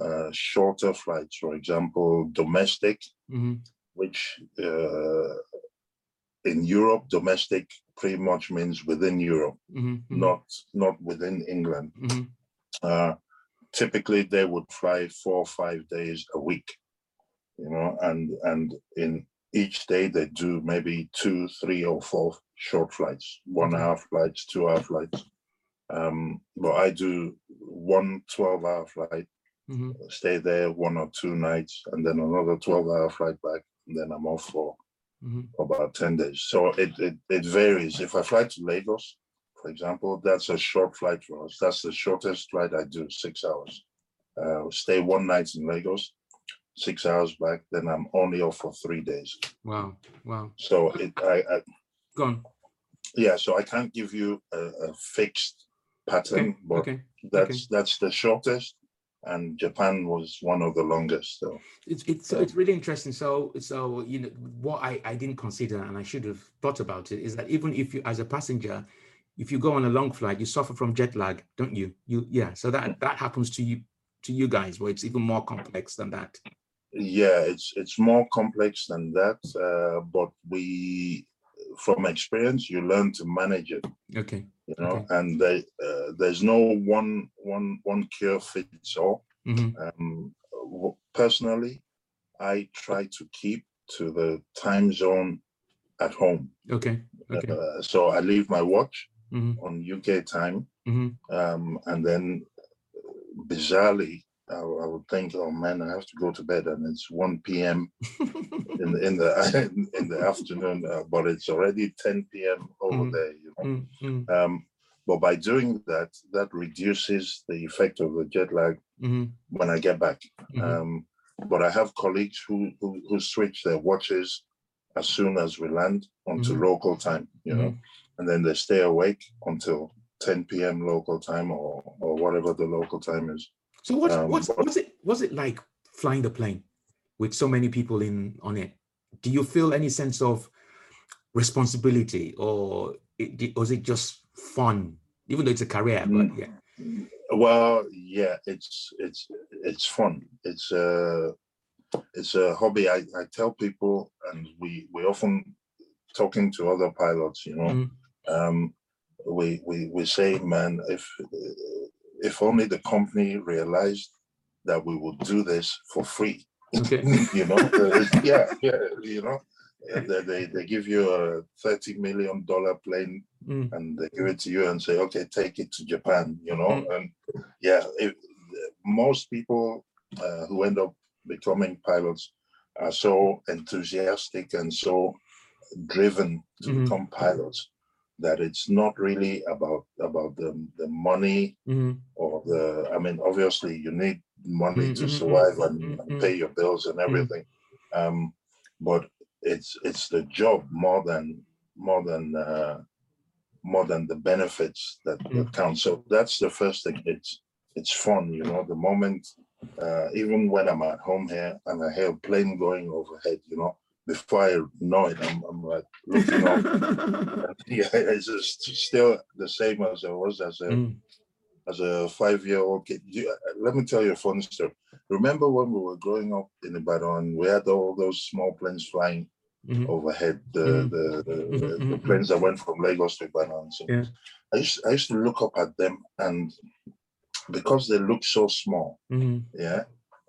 [SPEAKER 2] uh, shorter flights, for example, domestic,
[SPEAKER 1] hmm
[SPEAKER 2] which uh, in Europe, domestic pretty much means within Europe,
[SPEAKER 1] hmm
[SPEAKER 2] not not within England.
[SPEAKER 1] hmm
[SPEAKER 2] Uh, typically, they would fly four or five days a week, you know, and and in each day they do maybe two, three, or four short flights, one hour flights, two hour flights. Um, but I do one 12 hour flight,
[SPEAKER 1] hmm
[SPEAKER 2] stay there one or two nights, and then another 12 hour flight back, and then I'm off for
[SPEAKER 1] hmm
[SPEAKER 2] about 10 days. So it, it, it varies. If I fly to Lagos, for example, that's a short flight for us. That's the shortest flight I do, six hours. Uh, stay one night in Lagos, six hours back, then I'm only off for three days.
[SPEAKER 1] wow wow
[SPEAKER 2] So it, I, I
[SPEAKER 1] go on
[SPEAKER 2] yeah, so I can't give you a, a fixed pattern,
[SPEAKER 1] okay
[SPEAKER 2] but
[SPEAKER 1] okay
[SPEAKER 2] that's that's the shortest, and Japan was one of the longest. So
[SPEAKER 1] it's it's so it's really interesting. So so you know what I I didn't consider and I should have thought about it is that even if you as a passenger, if you go on a long flight, you suffer from jet lag, don't you? You yeah. So that that happens to you to you guys, where it's even more complex than that.
[SPEAKER 2] yeah, it's it's more complex than that, uh, but we, from experience, you learn to manage it.
[SPEAKER 1] Okay.
[SPEAKER 2] You know,
[SPEAKER 1] Okay.
[SPEAKER 2] and they, uh, there's no one one one cure fits all.
[SPEAKER 1] hmm
[SPEAKER 2] Um, personally, I try to keep to the time zone at home.
[SPEAKER 1] Okay. Okay.
[SPEAKER 2] Uh, so I leave my watch
[SPEAKER 1] Mhm.
[SPEAKER 2] on UK time,
[SPEAKER 1] Mhm.
[SPEAKER 2] um, and then bizarrely, I, I would think, oh man, I have to go to bed, and it's 1 p.m. in the in the in the afternoon, uh, but it's already 10 p.m. over
[SPEAKER 1] Mhm.
[SPEAKER 2] there. You know?
[SPEAKER 1] Mm, mm,
[SPEAKER 2] um, but by doing that, that reduces the effect of the jet lag
[SPEAKER 1] mhm,
[SPEAKER 2] when I get back.
[SPEAKER 1] mhm.
[SPEAKER 2] Um, but I have colleagues who, who who switch their watches as soon as we land onto
[SPEAKER 1] Mhm.
[SPEAKER 2] local time, you know, and then they stay awake until 10 p.m. local time or or whatever the local time is.
[SPEAKER 1] So what
[SPEAKER 2] Um,
[SPEAKER 1] what's what's it was it like flying the plane with so many people in on it? Do you feel any sense of responsibility or it, was it just fun? Even though it's a career, but
[SPEAKER 2] Mm.
[SPEAKER 1] yeah.
[SPEAKER 2] Well, yeah, it's it's it's fun. It's a it's a hobby. I, I tell people, and we we often talking to other pilots. You know,
[SPEAKER 1] Mhm.
[SPEAKER 2] um, we we we say, man, if if only the company realized that we would do this for free.
[SPEAKER 1] Okay.
[SPEAKER 2] you know, uh, yeah, yeah, you know, they, they they give you a thirty million dollar plane
[SPEAKER 1] Mm,
[SPEAKER 2] and they give it to you and say, okay, take it to Japan, you know,
[SPEAKER 1] Mm.
[SPEAKER 2] and yeah, if, most people uh, who end up becoming pilots are so enthusiastic and so driven to
[SPEAKER 1] Mhm.
[SPEAKER 2] become pilots that it's not really about about the, the money
[SPEAKER 1] mhm,
[SPEAKER 2] or the i mean obviously you need money
[SPEAKER 1] Mm,
[SPEAKER 2] to
[SPEAKER 1] mm, mm,
[SPEAKER 2] survive and,
[SPEAKER 1] mm,
[SPEAKER 2] and
[SPEAKER 1] mm.
[SPEAKER 2] pay your bills and everything. Um but it's it's the job more than more than uh more than the benefits that, that count. So that's the first thing. It's it's fun you know the moment uh even when i'm at home here and i hear a plane going overhead you know before i know it i'm, I'm like looking up yeah it's just still the same as i was as a
[SPEAKER 1] Mm,
[SPEAKER 2] as a five-year-old kid. You, uh, let me tell you a funny story. Remember when we were growing up in Ibadan, we had all those small planes flying
[SPEAKER 1] mhm,
[SPEAKER 2] overhead, the
[SPEAKER 1] Mhm.
[SPEAKER 2] the, the,
[SPEAKER 1] Mhm,
[SPEAKER 2] the
[SPEAKER 1] mhm,
[SPEAKER 2] planes that went from Lagos to Ibadan. So
[SPEAKER 1] Yeah.
[SPEAKER 2] I used I used to look up at them, and because they look so small,
[SPEAKER 1] mhm,
[SPEAKER 2] yeah.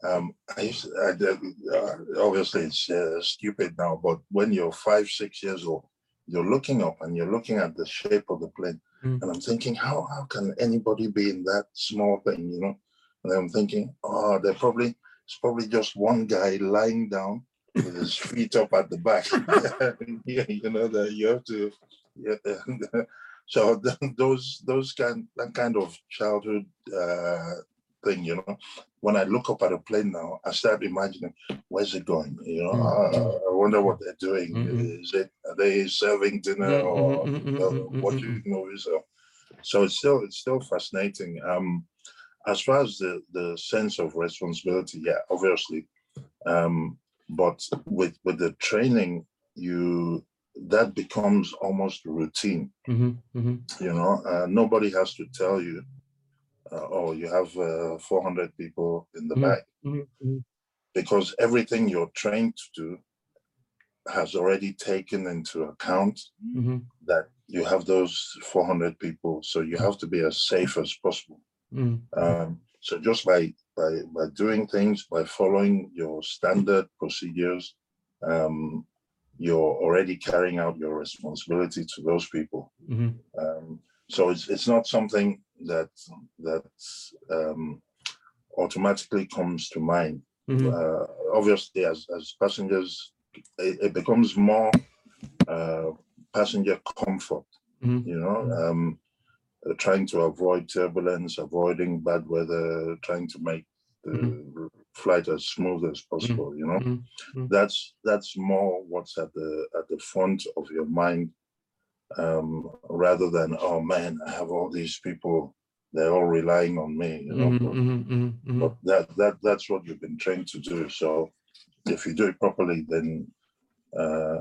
[SPEAKER 2] Um, I used I, uh, obviously it's uh, stupid now, but when you're five, six years old, you're looking up and you're looking at the shape of the plane,
[SPEAKER 1] Mm.
[SPEAKER 2] and I'm thinking, how how can anybody be in that small thing, you know? And I'm thinking, oh, they're probably it's probably just one guy lying down with his feet up at the back. you know that you have to. Yeah. so those those kind that kind of childhood uh, thing, you know, when I look up at a plane now, I start imagining where's it going. You know,
[SPEAKER 1] Mm,
[SPEAKER 2] uh, I wonder what they're doing.
[SPEAKER 1] Mhm.
[SPEAKER 2] Is it are they serving dinner or
[SPEAKER 1] mhm, mhm,
[SPEAKER 2] uh,
[SPEAKER 1] mhm, mhm,
[SPEAKER 2] watching movies? Or, so it's still it's still fascinating. Um, as far as the the sense of responsibility, yeah, obviously, um, but with with the training, you that becomes almost routine
[SPEAKER 1] mhm, mhm,
[SPEAKER 2] you know uh, nobody has to tell you uh, oh you have uh, 400 people in the
[SPEAKER 1] Mm.
[SPEAKER 2] back
[SPEAKER 1] mhm, mhm,
[SPEAKER 2] because everything you're trained to do has already taken into account
[SPEAKER 1] mhm,
[SPEAKER 2] that you have those 400 people so you have to be as safe as possible.
[SPEAKER 1] Mhm,
[SPEAKER 2] um, so just by, by by doing things by following your standard procedures um, you're already carrying out your responsibility to those people.
[SPEAKER 1] Mhm,
[SPEAKER 2] Um, so it's it's not something that that um, automatically comes to mind.
[SPEAKER 1] mhm,
[SPEAKER 2] Uh, obviously, as as passengers, it, it becomes more uh, passenger comfort.
[SPEAKER 1] mhm,
[SPEAKER 2] You know, um, uh, trying to avoid turbulence, avoiding bad weather, trying to make the flight as smooth as possible. You know,
[SPEAKER 1] mhm,
[SPEAKER 2] that's that's more what's at the at the front of your mind um, rather than oh man i have all these people they're all relying on me you know
[SPEAKER 1] mhm,
[SPEAKER 2] but,
[SPEAKER 1] mhm, mhm, mhm.
[SPEAKER 2] but that that that's what you've been trained to do so if you do it properly then uh,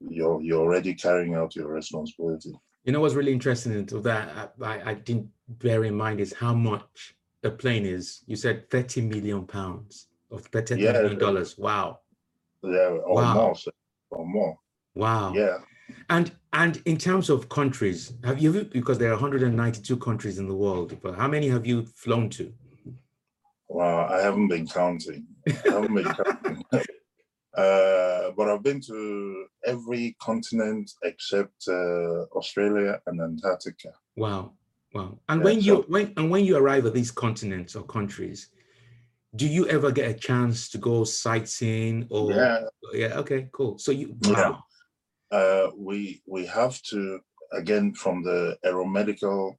[SPEAKER 2] you're you're already carrying out your responsibility
[SPEAKER 1] You know what's really interesting into that I, I, I didn't bear in mind is how much a plane is. You said 30 million pounds of 30
[SPEAKER 2] Yeah.
[SPEAKER 1] million dollars. Wow.
[SPEAKER 2] yeah or
[SPEAKER 1] Wow.
[SPEAKER 2] more or more
[SPEAKER 1] Wow.
[SPEAKER 2] yeah
[SPEAKER 1] And and in terms of countries, have you because there are 192 countries in the world, but how many have you flown to?
[SPEAKER 2] well i haven't been counting i haven't been counting Uh, but I've been to every continent except uh, Australia and Antarctica.
[SPEAKER 1] Wow, wow! And
[SPEAKER 2] Yeah,
[SPEAKER 1] when you when and when you arrive at these continents or countries, do you ever get a chance to go sightseeing or?
[SPEAKER 2] Yeah,
[SPEAKER 1] Yeah. Okay. Cool. So you. Wow.
[SPEAKER 2] Uh, we we have to again from the aeromedical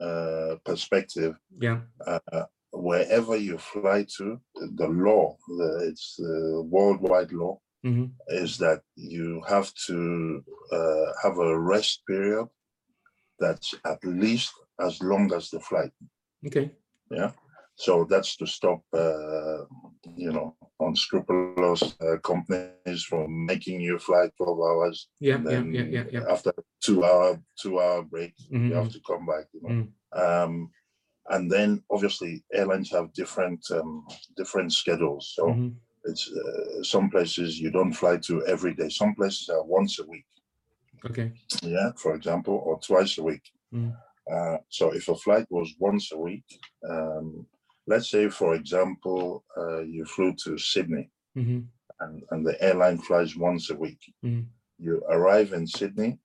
[SPEAKER 2] uh, perspective.
[SPEAKER 1] Yeah.
[SPEAKER 2] Uh, wherever you fly to, the law, the, it's the worldwide law,
[SPEAKER 1] hmm
[SPEAKER 2] is that you have to uh, have a rest period that's at least as long as the flight.
[SPEAKER 1] Okay. Yeah.
[SPEAKER 2] So that's to stop, uh, you know, unscrupulous uh, companies from making you fly 12 hours.
[SPEAKER 1] Yeah. Yeah. Yeah. Yeah. Yeah.
[SPEAKER 2] After two hour, two hour break,
[SPEAKER 1] Mhm,
[SPEAKER 2] you have to come back. You know?
[SPEAKER 1] Mm.
[SPEAKER 2] Um, and then obviously airlines have different um, different schedules. So
[SPEAKER 1] mhm.
[SPEAKER 2] it's uh, some places you don't fly to every day. Some places are once a week.
[SPEAKER 1] Okay.
[SPEAKER 2] yeah, for example, or twice a week.
[SPEAKER 1] Mm.
[SPEAKER 2] Uh, so if a flight was once a week, um, let's say, for example, uh, you flew to Sydney
[SPEAKER 1] hmm
[SPEAKER 2] and, and the airline flies once a week.
[SPEAKER 1] Mm.
[SPEAKER 2] You arrive in Sydney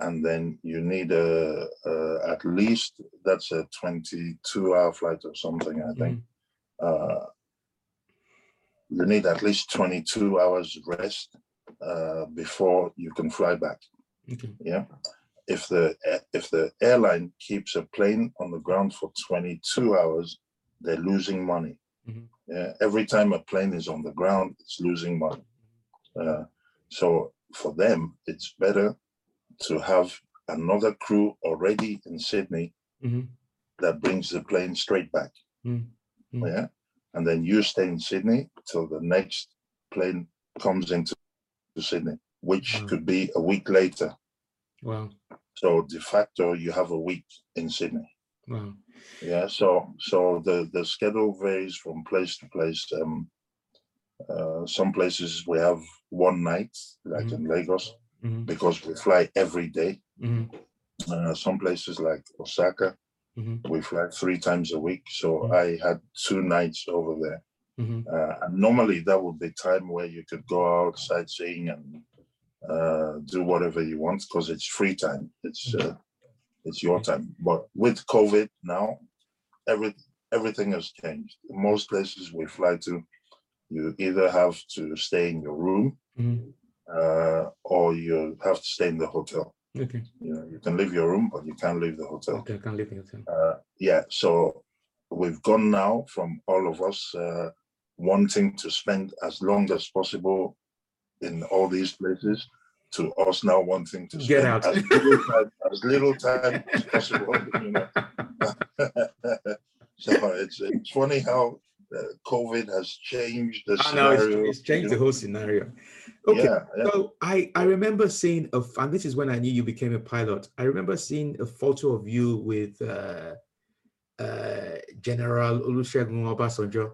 [SPEAKER 2] and then you need a, a at least that's a 22 hour flight or something, I think. Uh, you need at least 22 hours rest uh, before you can fly back
[SPEAKER 1] Okay.
[SPEAKER 2] yeah if the if the airline keeps a plane on the ground for 22 hours they're losing money
[SPEAKER 1] Mhm.
[SPEAKER 2] yeah every time a plane is on the ground it's losing money uh, so for them it's better to have another crew already in sydney
[SPEAKER 1] hmm
[SPEAKER 2] that brings the plane straight back
[SPEAKER 1] Mm. Mm.
[SPEAKER 2] yeah and then you stay in sydney till the next plane comes into sydney which
[SPEAKER 1] Wow.
[SPEAKER 2] could be a week later
[SPEAKER 1] Wow.
[SPEAKER 2] So de facto, you have a week in Sydney.
[SPEAKER 1] Wow.
[SPEAKER 2] Yeah. So so the the schedule varies from place to place. Um, uh, some places we have one night, like in Lagos,
[SPEAKER 1] hmm
[SPEAKER 2] because we fly every day.
[SPEAKER 1] hmm
[SPEAKER 2] Uh, some places like Osaka,
[SPEAKER 1] hmm
[SPEAKER 2] we fly three times a week. So
[SPEAKER 1] Mhm.
[SPEAKER 2] I had two nights over there.
[SPEAKER 1] hmm
[SPEAKER 2] Uh, and normally that would be time where you could go out sightseeing and uh, do whatever you want because it's free time. It's uh, it's your time. But with COVID now, every everything has changed. Most places we fly to, you either have to stay in your room
[SPEAKER 1] hmm
[SPEAKER 2] uh, or you have to stay in the hotel.
[SPEAKER 1] Okay.
[SPEAKER 2] You know, you can leave your room, but you can't leave the hotel.
[SPEAKER 1] Okay. I can't leave the hotel.
[SPEAKER 2] Uh, yeah, so we've gone now from all of us uh, wanting to spend as long as possible in all these places to us now wanting to
[SPEAKER 1] Get out.
[SPEAKER 2] as little time as, little time as possible. You know? so it's it's funny how uh, COVID has changed the
[SPEAKER 1] I know it's,
[SPEAKER 2] scenario.
[SPEAKER 1] it's changed the whole scenario. Okay.
[SPEAKER 2] Yeah, yeah.
[SPEAKER 1] So I, I remember seeing a and this is when I knew you became a pilot. I remember seeing a photo of you with uh, uh, General Olusegun Obasanjo,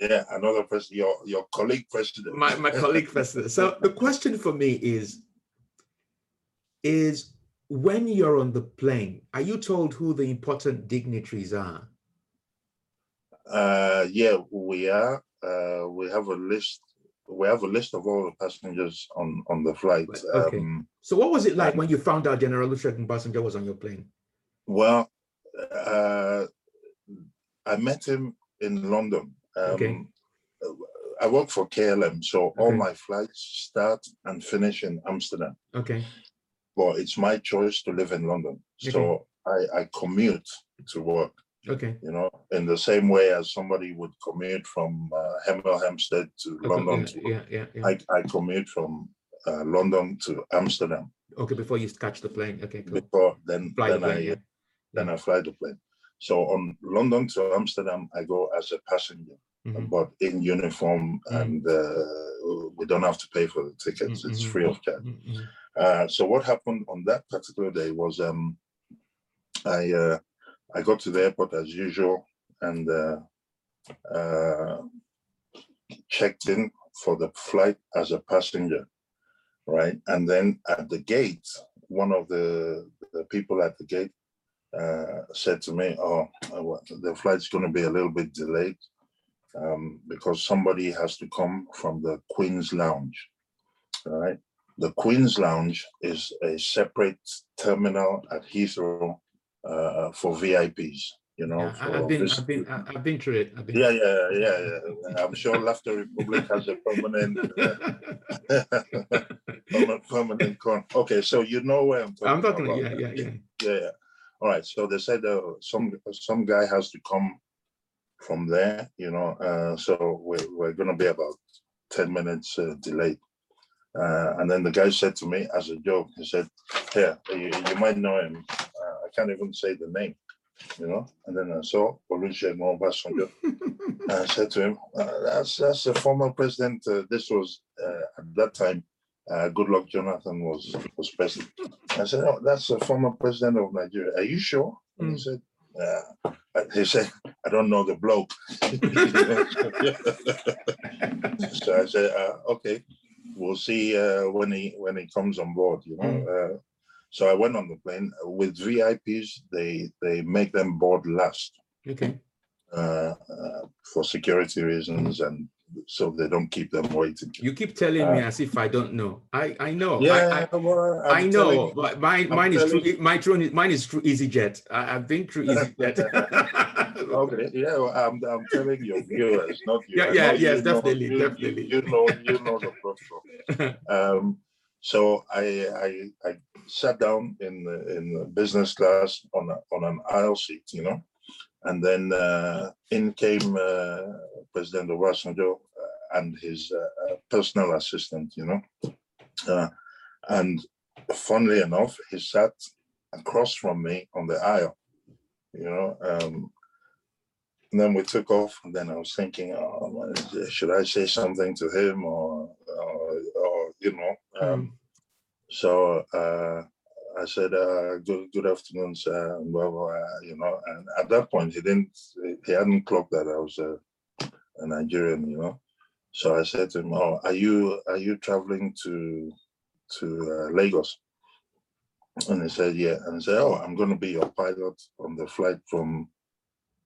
[SPEAKER 2] yeah, another person, your your colleague president.
[SPEAKER 1] my, my colleague president. So the question for me is, is when you're on the plane, are you told who the important dignitaries are?
[SPEAKER 2] Uh, yeah, we are. Uh, we have a list. We have a list of all the passengers on on the flight.
[SPEAKER 1] Okay.
[SPEAKER 2] Um,
[SPEAKER 1] So what was it like when you found out General Olusegun Obasanjo was on your plane?
[SPEAKER 2] well, uh, I met him in London. Um,
[SPEAKER 1] Okay.
[SPEAKER 2] I work for KLM, so all my flights start and finish in Amsterdam.
[SPEAKER 1] Okay.
[SPEAKER 2] But it's my choice to live in London,
[SPEAKER 1] Okay.
[SPEAKER 2] so I, I commute to work.
[SPEAKER 1] Okay.
[SPEAKER 2] You know, in the same way as somebody would commute from uh, Hemel Hempstead to
[SPEAKER 1] okay,
[SPEAKER 2] London
[SPEAKER 1] yeah,
[SPEAKER 2] to
[SPEAKER 1] yeah, yeah, yeah.
[SPEAKER 2] I, I commute from uh, London to Amsterdam
[SPEAKER 1] Okay, before you catch the plane. Okay, cool.
[SPEAKER 2] before then
[SPEAKER 1] Fly the
[SPEAKER 2] then I
[SPEAKER 1] yeah.
[SPEAKER 2] then I fly the plane. So on London to Amsterdam, I go as a passenger,
[SPEAKER 1] Mhm,
[SPEAKER 2] but in uniform,
[SPEAKER 1] Mm.
[SPEAKER 2] and uh, we don't have to pay for the tickets; it's
[SPEAKER 1] Mhm,
[SPEAKER 2] free of charge.
[SPEAKER 1] mhm, mhm.
[SPEAKER 2] Uh, so what happened on that particular day was um, I uh, I got to the airport as usual and uh, uh, checked in for the flight as a passenger, right? And then at the gate, one of the, the people at the gate uh, said to me, "Oh, uh, the flight's going to be a little bit delayed." um, because somebody has to come from the Queen's Lounge. All right. The Queen's Lounge is a separate terminal at Heathrow uh, for VIPs. You know,
[SPEAKER 1] Yeah, I've been, I've been, I've been through it. I've been.
[SPEAKER 2] yeah, yeah, yeah, yeah. I'm sure Lafta Republic has a permanent, uh, permanent, con. Okay, so you know where I'm talking.
[SPEAKER 1] I'm talking,
[SPEAKER 2] about.
[SPEAKER 1] yeah, yeah, yeah.
[SPEAKER 2] Yeah, yeah. All right. So they said uh, some some guy has to come from there. You know, uh, so we're we're gonna be about ten minutes uh, delayed. Uh, and then the guy said to me as a joke, he said, "Here, you, you might know him. Uh, I can't even say the name." You know, and then I saw Olusegun Obasanjo. And I said to him, uh, "That's that's the former president. Uh, this was uh, at that time. Uh, Goodluck Jonathan was was president." I said, "Oh, that's the former president of Nigeria. Are you sure?" And he said, "Yeah." Uh, He said, "I don't know the bloke." so I said, uh, "Okay, we'll see uh, when he when he comes on board." You know. Uh, so I went on the plane with VIPs. They they make them board last
[SPEAKER 1] Okay.
[SPEAKER 2] uh, uh, for security reasons and so they don't keep them waiting.
[SPEAKER 1] You keep telling me as if I don't know. I, I know. I-
[SPEAKER 2] Yeah,
[SPEAKER 1] I,
[SPEAKER 2] well,
[SPEAKER 1] I know,
[SPEAKER 2] telling-
[SPEAKER 1] but mine,
[SPEAKER 2] I'm
[SPEAKER 1] mine is true. my throne is mine is through EasyJet. I, I've been through EasyJet.
[SPEAKER 2] Okay, yeah, well, I'm, I'm telling your viewers, not you.
[SPEAKER 1] Yeah, yeah, yes,
[SPEAKER 2] you know-
[SPEAKER 1] definitely,
[SPEAKER 2] you- you-
[SPEAKER 1] definitely.
[SPEAKER 2] You know, you know the protocol. Um, so I, I, I sat down in the, in the business class on a, on an aisle seat, you know, and then uh, in came uh, President Obasanjo uh, and his uh, uh, personal assistant, you know, uh, and funnily enough, he sat across from me on the aisle, you know. Um, and then we took off, and then I was thinking, oh, should I say something to him or, or, or you know? Um, so uh, I said, uh, "Good, good afternoon, sir." and blah, blah, you know, and at that point, he didn't, he hadn't clocked that I was a, a Nigerian, you know. So I said to him, "Oh, are you are you traveling to to uh, Lagos?" And he said, "Yeah." And I said, "Oh, I'm going to be your pilot on the flight from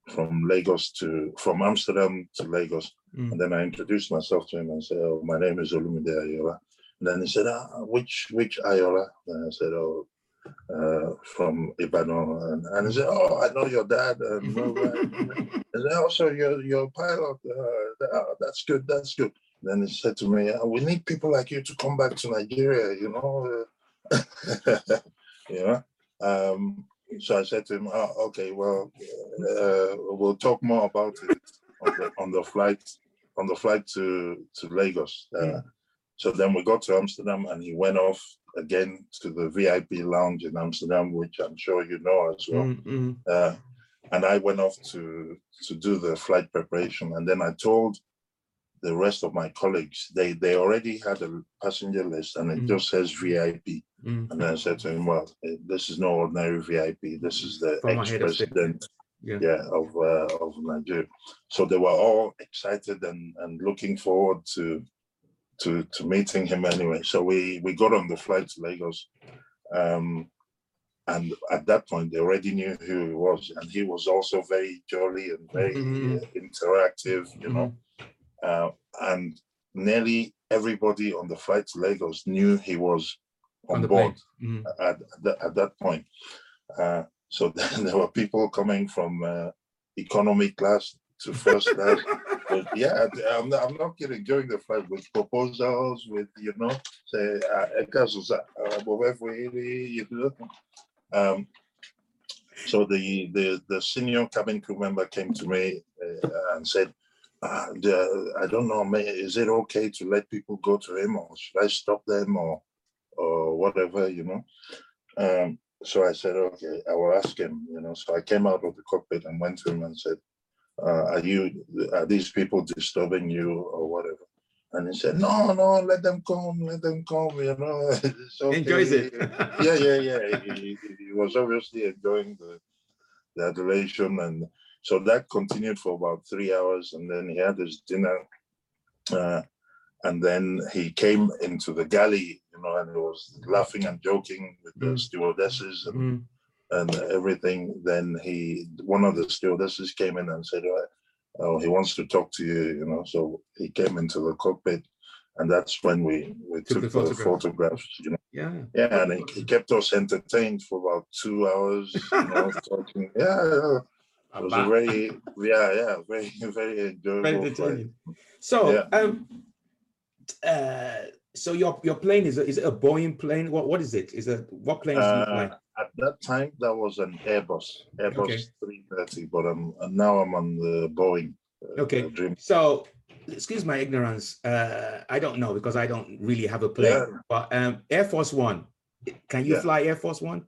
[SPEAKER 2] from Lagos to from Amsterdam to Lagos."
[SPEAKER 1] Mm.
[SPEAKER 2] And then I introduced myself to him and said, "Oh, my name is Olumide Ayoola." And then he said, ah, "Which which Ayoola?" And I said, "Oh, uh, from Ibadan." And, and he said, "Oh, I know your dad." And blah, blah." And also you're you're a pilot. Uh, oh, that's good. That's good. Then he said to me, "Uh, "We need people like you to come back to Nigeria." You know, uh, you know. Um, so I said to him, oh, "Okay, well, uh, we'll talk more about it on the, on the flight on the flight to to Lagos." Uh. So then we got to Amsterdam, and he went off again to the VIP lounge in Amsterdam, which I'm sure you know as well
[SPEAKER 1] Mm, mm.
[SPEAKER 2] uh, and I went off to to do the flight preparation, and then I told the rest of my colleagues they they already had a passenger list, and it
[SPEAKER 1] Mm.
[SPEAKER 2] just says VIP.
[SPEAKER 1] Mm.
[SPEAKER 2] And then I said to him, "Well, eh, this is no ordinary VIP. This is the
[SPEAKER 1] Former head of state.
[SPEAKER 2] ex-president,
[SPEAKER 1] Yeah.
[SPEAKER 2] yeah, of uh, of Nigeria." So they were all excited and and looking forward to to to meeting him anyway. So we we got on the flight to Lagos. Um, and at that point, they already knew who he was, and he was also very jolly and very
[SPEAKER 1] Mhm.
[SPEAKER 2] uh, interactive, you know. Uh, and nearly everybody on the flight to Lagos knew he was on,
[SPEAKER 1] On
[SPEAKER 2] board
[SPEAKER 1] plane. Mm.
[SPEAKER 2] at, that, at that point. Uh, so then there were people coming from uh, economy class to first class. But yeah, I'm not, I'm not kidding. During the flight, with proposals, with you know, say, uh, "Eka Susa, uh, Bobe Fuhiri," you know. Um, so the, the the senior cabin crew member came to me uh, and said, uh, the, "I don't know, is it okay to let people go to him, or should I stop them, or or whatever, you know?" Um, so I said, "Okay, I will ask him," you know. So I came out of the cockpit and went to him and said, uh, "Are you are these people disturbing you, or whatever?" And he said, "No, no, let them come, let them come, you know." Okay.
[SPEAKER 1] Enjoys it.
[SPEAKER 2] yeah, yeah, yeah. He, he- was obviously enjoying the, the adoration, and so that continued for about three hours, and then he had his dinner, uh, and then he came into the galley, you know, and he was laughing and joking with the
[SPEAKER 1] Mm.
[SPEAKER 2] stewardesses and,
[SPEAKER 1] Mm.
[SPEAKER 2] And everything. Then he, one of the stewardesses came in and said, "Uh, oh, he wants to talk to you, you know. So he came into the cockpit, and that's when we we
[SPEAKER 1] Took
[SPEAKER 2] took,
[SPEAKER 1] the
[SPEAKER 2] the,
[SPEAKER 1] photograph.
[SPEAKER 2] photographs, you know.
[SPEAKER 1] Yeah.
[SPEAKER 2] Yeah, and he, he kept us entertained for about two hours, you know, talking. Yeah, yeah, it was a very, yeah, yeah, very, very
[SPEAKER 1] Very
[SPEAKER 2] enjoyable
[SPEAKER 1] entertaining. So,
[SPEAKER 2] Yeah.
[SPEAKER 1] um, uh, so your your plane is a, is it a Boeing plane? What what is it? Is it what plane you
[SPEAKER 2] Uh? At that time, that was an Airbus, Airbus
[SPEAKER 1] Okay.
[SPEAKER 2] 330, but um, and now I'm on the Boeing. uh,
[SPEAKER 1] Okay.
[SPEAKER 2] uh, Dream.
[SPEAKER 1] So, excuse my ignorance. Uh, I don't know because I don't really have a plane.
[SPEAKER 2] Yeah.
[SPEAKER 1] But um, Air Force One, can you
[SPEAKER 2] Yeah.
[SPEAKER 1] fly Air Force One?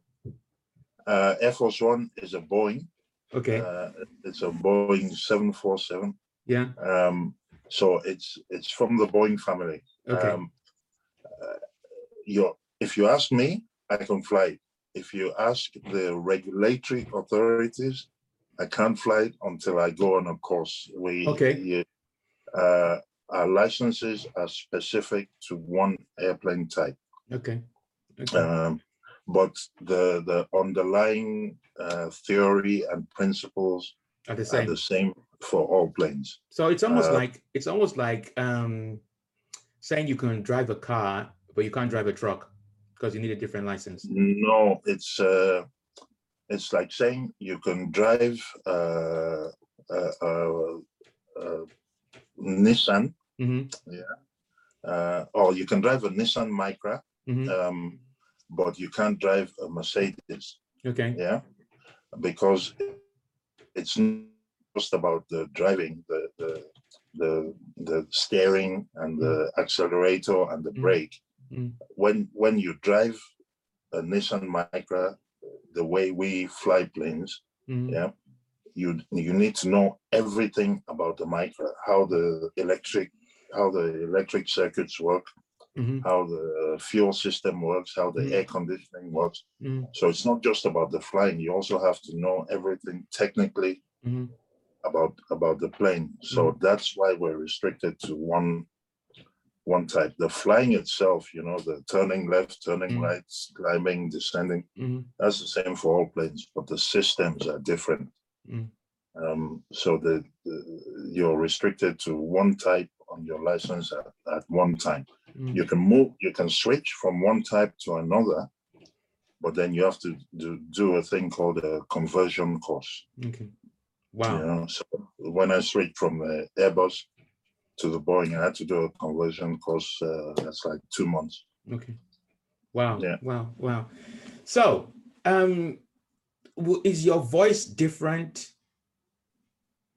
[SPEAKER 2] Uh, Air Force One is a Boeing.
[SPEAKER 1] Okay.
[SPEAKER 2] Uh, it's a Boeing 747.
[SPEAKER 1] yeah.
[SPEAKER 2] Um, so it's it's from the Boeing family.
[SPEAKER 1] Okay.
[SPEAKER 2] Um, uh, you if you ask me, I can fly. it. If you ask the regulatory authorities, I can't fly until I go on a course. We
[SPEAKER 1] Okay.
[SPEAKER 2] uh, our licenses are specific to one airplane type.
[SPEAKER 1] okay. Okay.
[SPEAKER 2] Um, but the the underlying uh, theory and principles
[SPEAKER 1] Are the
[SPEAKER 2] are
[SPEAKER 1] same.
[SPEAKER 2] the same for all planes.
[SPEAKER 1] So it's almost
[SPEAKER 2] uh,
[SPEAKER 1] like it's almost like um, saying you can drive a car, but you can't drive a truck because you need a different license.
[SPEAKER 2] No, it's uh, it's like saying you can drive uh, uh, uh, uh, Nissan,
[SPEAKER 1] hmm
[SPEAKER 2] uh, or you can drive a Nissan Micra,
[SPEAKER 1] hmm
[SPEAKER 2] um, but you can't drive a Mercedes.
[SPEAKER 1] Okay.
[SPEAKER 2] Yeah, because it's not just about the driving, the the the, the steering and the accelerator and the
[SPEAKER 1] Mm.
[SPEAKER 2] brake.
[SPEAKER 1] Mm.
[SPEAKER 2] When when you drive a Nissan Micra, the way we fly planes,
[SPEAKER 1] Mhm.
[SPEAKER 2] yeah, you you need to know everything about the Micra, how the electric how the electric circuits work,
[SPEAKER 1] Mhm.
[SPEAKER 2] how the fuel system works, how the
[SPEAKER 1] Mm.
[SPEAKER 2] air conditioning works.
[SPEAKER 1] Mhm.
[SPEAKER 2] So it's not just about the flying. You also have to know everything technically
[SPEAKER 1] Mhm.
[SPEAKER 2] about about the plane. So that's why we're restricted to one one type. The flying itself, you know, the turning left, turning
[SPEAKER 1] Mm.
[SPEAKER 2] right, climbing, descending,
[SPEAKER 1] Mhm.
[SPEAKER 2] that's the same for all planes, but the systems are different.
[SPEAKER 1] Mm.
[SPEAKER 2] Um, so the, the you're restricted to one type on your license at, at one time.
[SPEAKER 1] Mhm.
[SPEAKER 2] You can move, you can switch from one type to another, but then you have to do, do a thing called a conversion course.
[SPEAKER 1] Okay.
[SPEAKER 2] You
[SPEAKER 1] Wow.
[SPEAKER 2] know, so when I switched from the Airbus to the Boeing, I had to do a conversion course. Uh, that's like two months.
[SPEAKER 1] Okay. Wow.
[SPEAKER 2] Yeah.
[SPEAKER 1] Wow. Wow. So, um, is your voice different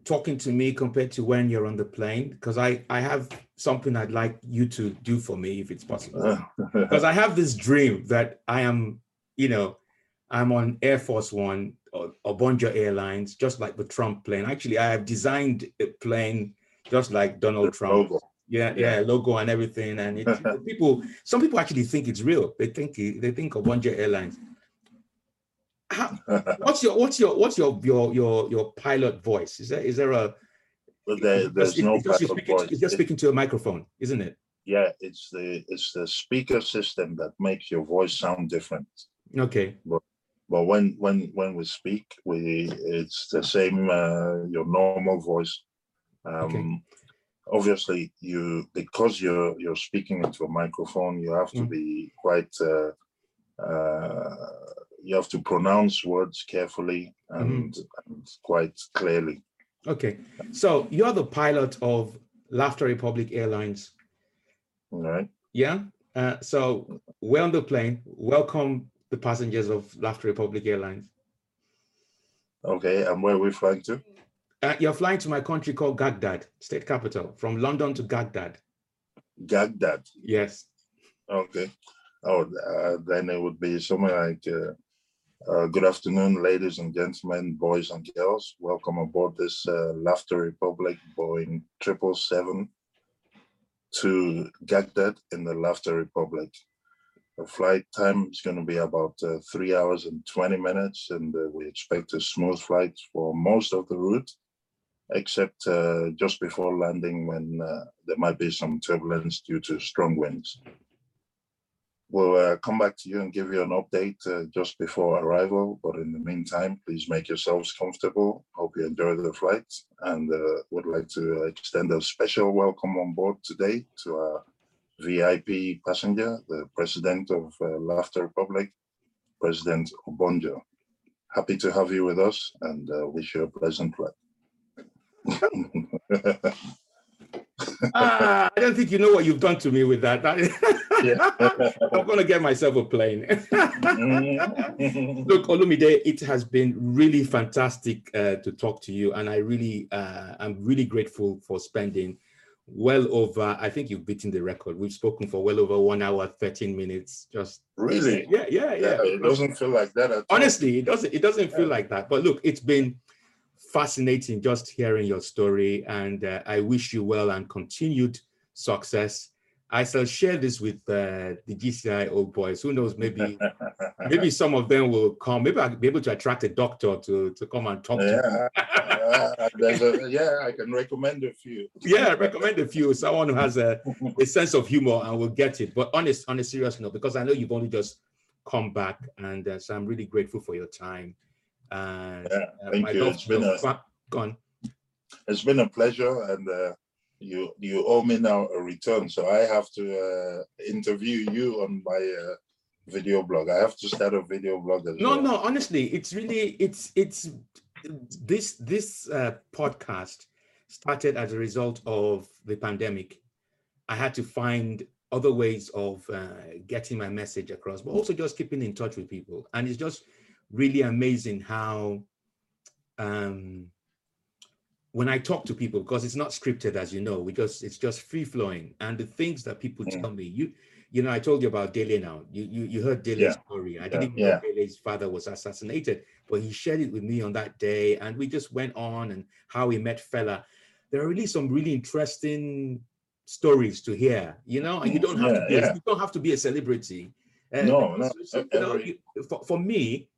[SPEAKER 1] talking to me compared to when you're on the plane? Because I I have something I'd like you to do for me if it's possible. Because I have this dream that I am, you know, I'm on Air Force One or, or Obonjo Airlines, just like the Trump plane. Actually, I have designed a plane just like Donald Trump.
[SPEAKER 2] Logo.
[SPEAKER 1] Yeah, yeah, logo and everything. And it, people, some people actually think it's real. They think they think of Obonjo Airlines. How, what's your what's your what's your your your your pilot voice? Is there is there a
[SPEAKER 2] but there, there's
[SPEAKER 1] just-
[SPEAKER 2] no
[SPEAKER 1] it's just, speaking,
[SPEAKER 2] voice.
[SPEAKER 1] it's just
[SPEAKER 2] It-
[SPEAKER 1] speaking to a microphone, isn't it?
[SPEAKER 2] yeah, it's the it's the speaker system that makes your voice sound different.
[SPEAKER 1] Okay.
[SPEAKER 2] But when when when we speak, we it's the same uh, your normal voice. Um,
[SPEAKER 1] Okay.
[SPEAKER 2] Obviously, you because you're you're speaking into a microphone, you have to
[SPEAKER 1] Mm.
[SPEAKER 2] be quite. Uh, uh, you have to pronounce words carefully and, and quite clearly.
[SPEAKER 1] Okay. So you're the pilot of Lafta Republic Airlines.
[SPEAKER 2] All right.
[SPEAKER 1] Yeah. Uh, so we're on the plane. Welcome the passengers of Lafta Republic Airlines.
[SPEAKER 2] Okay. And where are we flying to?
[SPEAKER 1] Uh, you're flying to my country called Baghdad, state capital, from London to Baghdad.
[SPEAKER 2] Baghdad.
[SPEAKER 1] Yes.
[SPEAKER 2] Okay. Oh, uh, then it would be something like, uh, uh, good afternoon, ladies and gentlemen, boys and girls. Welcome aboard this uh, Lafta Republic Boeing 777 to Baghdad in the Lafta Republic. The flight time is going to be about uh, three hours and 20 minutes, and uh, we expect a smooth flight for most of the route, except uh, just before landing when uh, there might be some turbulence due to strong winds. we'll uh, come back to you and give you an update uh, just before arrival. But in the meantime, please make yourselves comfortable. Hope you enjoy the flight and uh, would like to extend a special welcome on board today to our VIP passenger, the president of uh, Lafta Republic, President Obonjo. Happy to have you with us and wish you a pleasant flight.
[SPEAKER 1] Ah, I don't think you know what you've done to me with that. I'm going to get myself a plane. Look, Olumide, it has been really fantastic uh, to talk to you, and I really, uh, I'm really grateful for spending well over. I think you've beaten the record. We've spoken for well over one hour, thirteen minutes. Just
[SPEAKER 2] really,
[SPEAKER 1] yeah, yeah, yeah. yeah
[SPEAKER 2] it doesn't feel like that.
[SPEAKER 1] Honestly, it doesn't. It doesn't feel like that. But look, it's been fascinating just hearing your story and uh, I wish you well and continued success. I shall share this with uh, the GCI old boys. Who knows, maybe maybe some of them will come. Maybe I'll be able to attract a doctor to, to come and talk
[SPEAKER 2] yeah.
[SPEAKER 1] to
[SPEAKER 2] uh, a, yeah, I can recommend a few.
[SPEAKER 1] yeah, recommend a few. Someone who has a, a sense of humor and will get it. But honest, on a serious note, because I know you've only just come back, and uh, so I'm really grateful for your time. And
[SPEAKER 2] yeah, uh, thank you. It's been a,
[SPEAKER 1] gone.
[SPEAKER 2] It's been a pleasure, and uh, you you owe me now a return. So I have to uh, interview you on my uh, video blog. I have to start a video blog as
[SPEAKER 1] no,
[SPEAKER 2] well.
[SPEAKER 1] No, honestly, it's really it's it's this this uh, podcast started as a result of the pandemic. I had to find other ways of uh, getting my message across, but also just keeping in touch with people. And it's just really amazing how um, when I talk to people, because it's not scripted, as you know, because it's just free flowing, and the things that people mm. tell me, you, you know, I told you about Dele now. You you, you heard Dele's yeah. story. I didn't yeah. know Dele's father was assassinated, but he shared it with me on that day, and we just went on and how he met Fela. There are really some really interesting stories to hear, you know, and you don't have yeah, to be, you don't have to be a celebrity.
[SPEAKER 2] Uh, no, no.
[SPEAKER 1] So, you know, for, for me,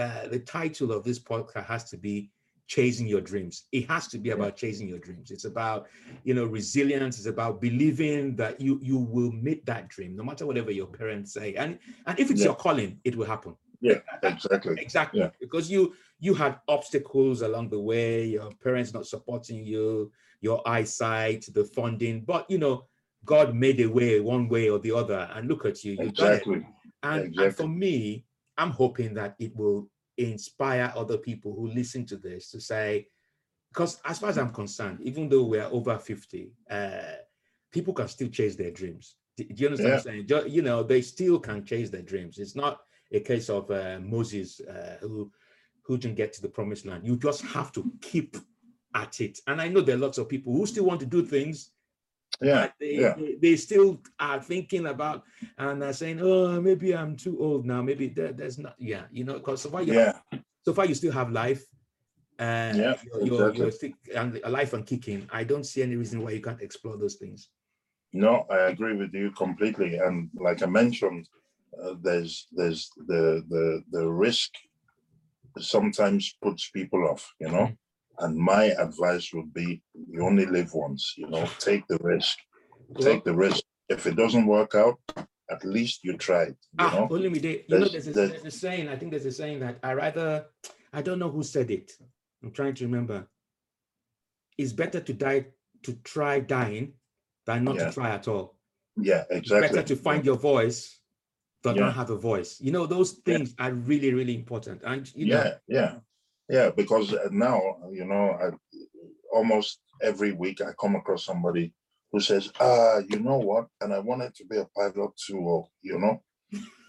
[SPEAKER 1] uh, the title of this podcast has to be chasing your dreams. It has to be about chasing your dreams. It's about, you know, resilience. It's about believing that you you will meet that dream, no matter whatever your parents say. And and if it's yeah. your calling, it will happen.
[SPEAKER 2] Yeah, exactly.
[SPEAKER 1] exactly.
[SPEAKER 2] Yeah.
[SPEAKER 1] Because you you had obstacles along the way, your parents not supporting you, your eyesight, the funding, but you know, God made a way one way or the other. And look at you, you
[SPEAKER 2] exactly.
[SPEAKER 1] And,
[SPEAKER 2] exactly.
[SPEAKER 1] and for me, I'm hoping that it will inspire other people who listen to this to say, because as far as I'm concerned, even though we're over 50, uh, people can still chase their dreams. Do, do you understand yeah. what I'm saying? You know, they still can chase their dreams. It's not a case of uh, Moses uh, who who didn't get to the promised land. You just have to keep at it. And I know there are lots of people who still want to do things
[SPEAKER 2] yeah,
[SPEAKER 1] they,
[SPEAKER 2] yeah.
[SPEAKER 1] They, they, still are thinking about and are saying, oh, maybe I'm too old now. Maybe there, there's not, yeah, you know, because so far, you
[SPEAKER 2] yeah.
[SPEAKER 1] so far you still have life.
[SPEAKER 2] And yeah,
[SPEAKER 1] you're, you're, exactly. you're still, and life and kicking. I don't see any reason why you can't explore those things.
[SPEAKER 2] No, I agree with you completely. And like I mentioned, uh, there's there's the the the risk sometimes puts people off. You know, and my advice would be you only live once, you know, take the risk. Take the risk. If it doesn't work out, at least you tried. You
[SPEAKER 1] ah,
[SPEAKER 2] know?
[SPEAKER 1] only me. You know, there's a, there's a saying, I think there's a saying that I rather, I don't know who said it. I'm trying to remember. It's better to die, to try dying than not yeah. to try at all.
[SPEAKER 2] Yeah, exactly.
[SPEAKER 1] It's better to find your voice than yeah. not have a voice. You know, those things yeah. are really, really important. And you know,
[SPEAKER 2] yeah. Yeah, because uh, now, you know, I, almost every week I come across somebody who says, ah, you know what? And I wanted to be a pilot too, you know?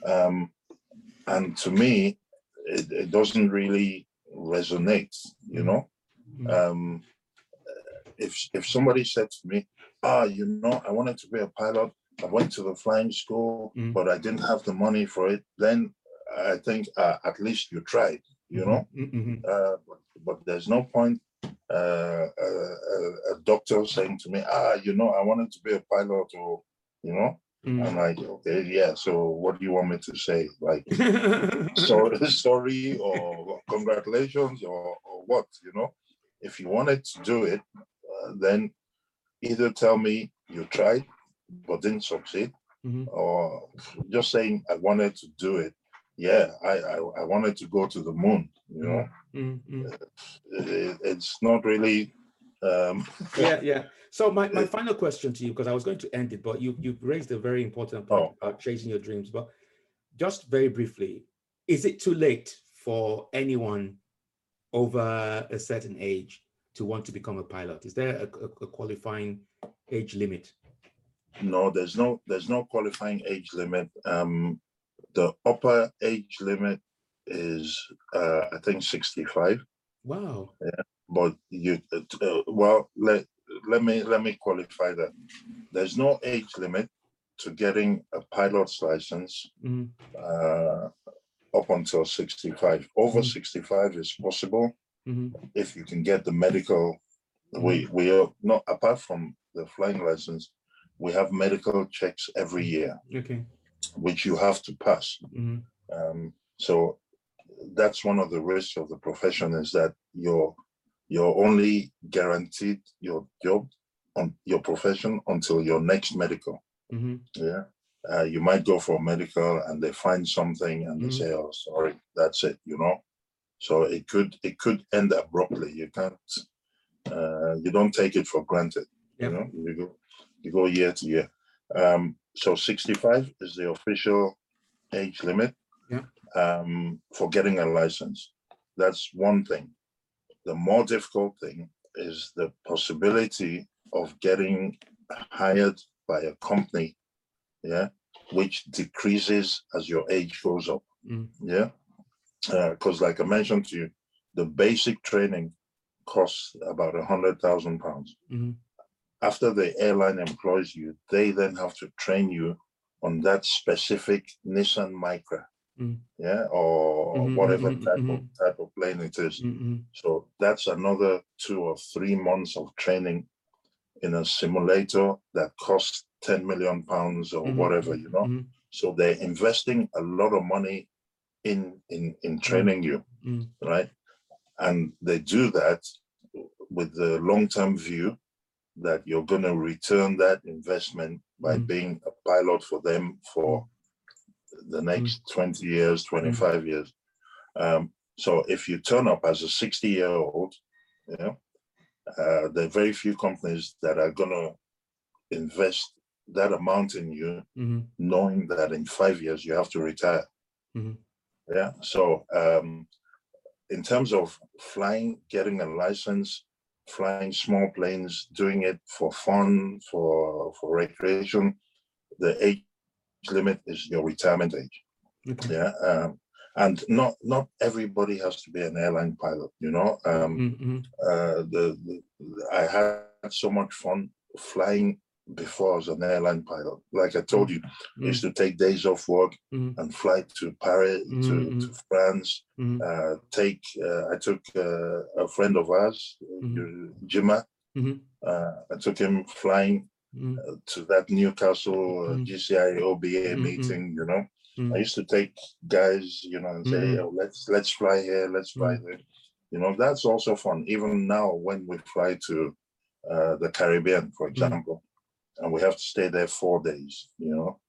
[SPEAKER 2] Um, and to me, it, it doesn't really resonate, you know? Mm-hmm. Um, if, if somebody said to me, ah, you know, I wanted to be a pilot, I went to the flying school, mm-hmm. but I didn't have the money for it, then I think uh, at least you tried, you know.
[SPEAKER 1] Mm-hmm. mm-hmm.
[SPEAKER 2] Uh, but, but, there's no point uh, a, a, doctor saying to me, ah, you know, I wanted to be a pilot, or you know. Mm-hmm. I'm like, okay, yeah. So what do you want me to say? Like, sorry, sorry, or congratulations, or, or what? You know, if you wanted to do it, uh, then either tell me you tried but didn't succeed,
[SPEAKER 1] Mhm.
[SPEAKER 2] or just saying I wanted to do it. Yeah, I, I, I wanted to go to the moon, you know.
[SPEAKER 1] Mm, mm.
[SPEAKER 2] It- it's not really um
[SPEAKER 1] Yeah, yeah. So my, my final question to you, because I was going to end it, but you you've raised a very important point
[SPEAKER 2] Oh.
[SPEAKER 1] about chasing your dreams. But just very briefly, is it too late for anyone over a certain age to want to become a pilot? Is there a, a- a qualifying age limit?
[SPEAKER 2] no, there's no there's no qualifying age limit. Um the upper age limit is uh I think 65.
[SPEAKER 1] Wow.
[SPEAKER 2] but you uh, well let let me let me qualify that there's no age limit to getting a pilot's license
[SPEAKER 1] Mhm,
[SPEAKER 2] uh, up until 65 over
[SPEAKER 1] Mhm.
[SPEAKER 2] 65 is possible
[SPEAKER 1] mhm,
[SPEAKER 2] if you can get the medical we we are not apart from the flying license we have medical checks every year
[SPEAKER 1] Okay.
[SPEAKER 2] Which you have to pass
[SPEAKER 1] mhm,
[SPEAKER 2] um, so that's one of the risks of the profession is that you're you're only guaranteed your job on your profession until your next medical.
[SPEAKER 1] mhm,
[SPEAKER 2] Yeah. Uh, you might go for a medical and they find something and they
[SPEAKER 1] Mhm.
[SPEAKER 2] say, oh, sorry, that's it, you know? So it could it could end abruptly. You can't uh, you don't take it for granted.
[SPEAKER 1] Yep.
[SPEAKER 2] You know, you go you go year to year. Um, so 65 is the official age limit
[SPEAKER 1] Yeah.
[SPEAKER 2] um, for getting a license. That's one thing. The more difficult thing is the possibility of getting hired by a company, yeah, which decreases as your age goes up.
[SPEAKER 1] Mm.
[SPEAKER 2] Yeah. Because, like I mentioned to you, the basic training costs about a hundred thousand pounds.
[SPEAKER 1] mhm,
[SPEAKER 2] After the airline employs you, they then have to train you on that specific Nissan Micra,
[SPEAKER 1] Mm.
[SPEAKER 2] yeah, or
[SPEAKER 1] Mhm,
[SPEAKER 2] whatever
[SPEAKER 1] mhm,
[SPEAKER 2] type
[SPEAKER 1] mhm.
[SPEAKER 2] of type of plane it is.
[SPEAKER 1] mhm,
[SPEAKER 2] So that's another two or three months of training in a simulator that costs 10 million pounds or
[SPEAKER 1] mhm,
[SPEAKER 2] whatever, you know.
[SPEAKER 1] mhm,
[SPEAKER 2] So they're investing a lot of money in in in training you,
[SPEAKER 1] mm,
[SPEAKER 2] right? And they do that with the long-term view that you're going to return that investment by
[SPEAKER 1] Mhm.
[SPEAKER 2] being a pilot for them for the next 20 years, 25 years. Um, so if you turn up as a 60 year old, you know, uh, there are very few companies that are going to invest that amount in you,
[SPEAKER 1] mhm,
[SPEAKER 2] knowing that in five years you have to retire.
[SPEAKER 1] Mhm.
[SPEAKER 2] Yeah. So, um, in terms of flying, getting a license, flying small planes, doing it for fun, for for recreation, the age limit is your retirement age.
[SPEAKER 1] okay.
[SPEAKER 2] Yeah. Um, and not not everybody has to be an airline pilot. You know. Um,
[SPEAKER 1] Mm, mhm,
[SPEAKER 2] uh, the, the I had so much fun flying before I was an airline pilot. Like I told you, I used to take days off work
[SPEAKER 1] Mhm.
[SPEAKER 2] and fly to Paris, to,
[SPEAKER 1] Mhm.
[SPEAKER 2] to France. Uh, take uh, I took uh, a friend of ours,
[SPEAKER 1] Mhm.
[SPEAKER 2] uh, Jima.
[SPEAKER 1] mhm,
[SPEAKER 2] Uh, I took him flying uh, to that Newcastle. GCI OBA meeting. You know. I used to take guys, you know, and say, oh, let's let's fly here, let's fly there. You know, that's also fun. Even now, when we fly to uh, the Caribbean, for example, and we have to stay there four days. You know,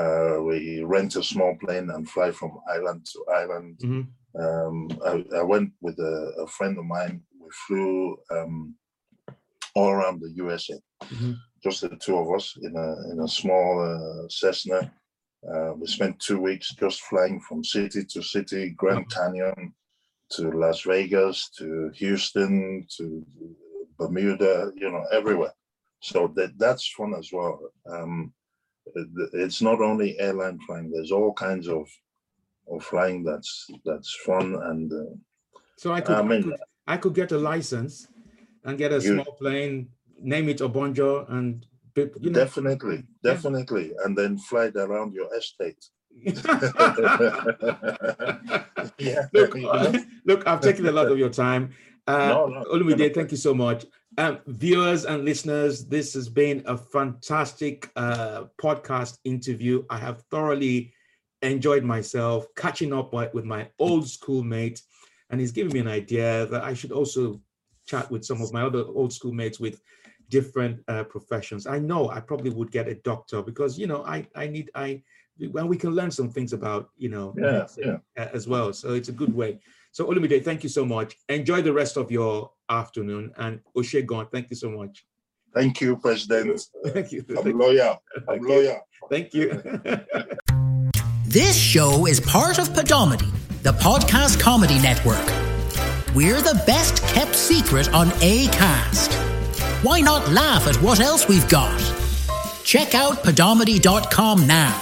[SPEAKER 2] uh, we rent a small plane and fly from island to island.
[SPEAKER 1] Mhm.
[SPEAKER 2] Um, I, I went with a, a friend of mine. We flew um, all around the USA
[SPEAKER 1] Mhm.
[SPEAKER 2] just the two of us in a in a small uh, Cessna. Uh, we spent two weeks just flying from city to city, Grand Canyon to Las Vegas to Houston to Bermuda, you know, everywhere. So that that's fun as well. Um, it's not only airline flying. There's all kinds of of flying that's that's fun and uh,
[SPEAKER 1] So I could,
[SPEAKER 2] I
[SPEAKER 1] I,
[SPEAKER 2] mean-
[SPEAKER 1] could I could get a license and get a
[SPEAKER 2] You-
[SPEAKER 1] small plane, name it Obonjo, and you know.
[SPEAKER 2] definitely,
[SPEAKER 1] Yeah.
[SPEAKER 2] definitely, and then fly it around your estate. yeah,
[SPEAKER 1] look,
[SPEAKER 2] you know?
[SPEAKER 1] look, I've taken a lot of your time. Uh,
[SPEAKER 2] No, no,
[SPEAKER 1] Olumide, thank you so much. Um, viewers and listeners, this has been a fantastic uh, podcast interview. I have thoroughly enjoyed myself catching up with my old schoolmate, and he's given me an idea that I should also chat with some of my other old schoolmates with different uh, professions. I know I probably would get a doctor because you know I I need I well we can learn some things about you know
[SPEAKER 2] Yeah, yeah.
[SPEAKER 1] uh, as well. So it's a good way. So Olumide, thank you so much. Enjoy the rest of your afternoon. And Oshegon, thank you so much.
[SPEAKER 2] Thank you, President.
[SPEAKER 1] Thank you.
[SPEAKER 2] I'm loyal. I'm
[SPEAKER 1] Okay.
[SPEAKER 2] loyal.
[SPEAKER 1] Thank you.
[SPEAKER 3] This show is part of Podomedy, the podcast comedy network. We're the best kept secret on ACAST. Why not laugh at what else we've got? Check out podomedy.com now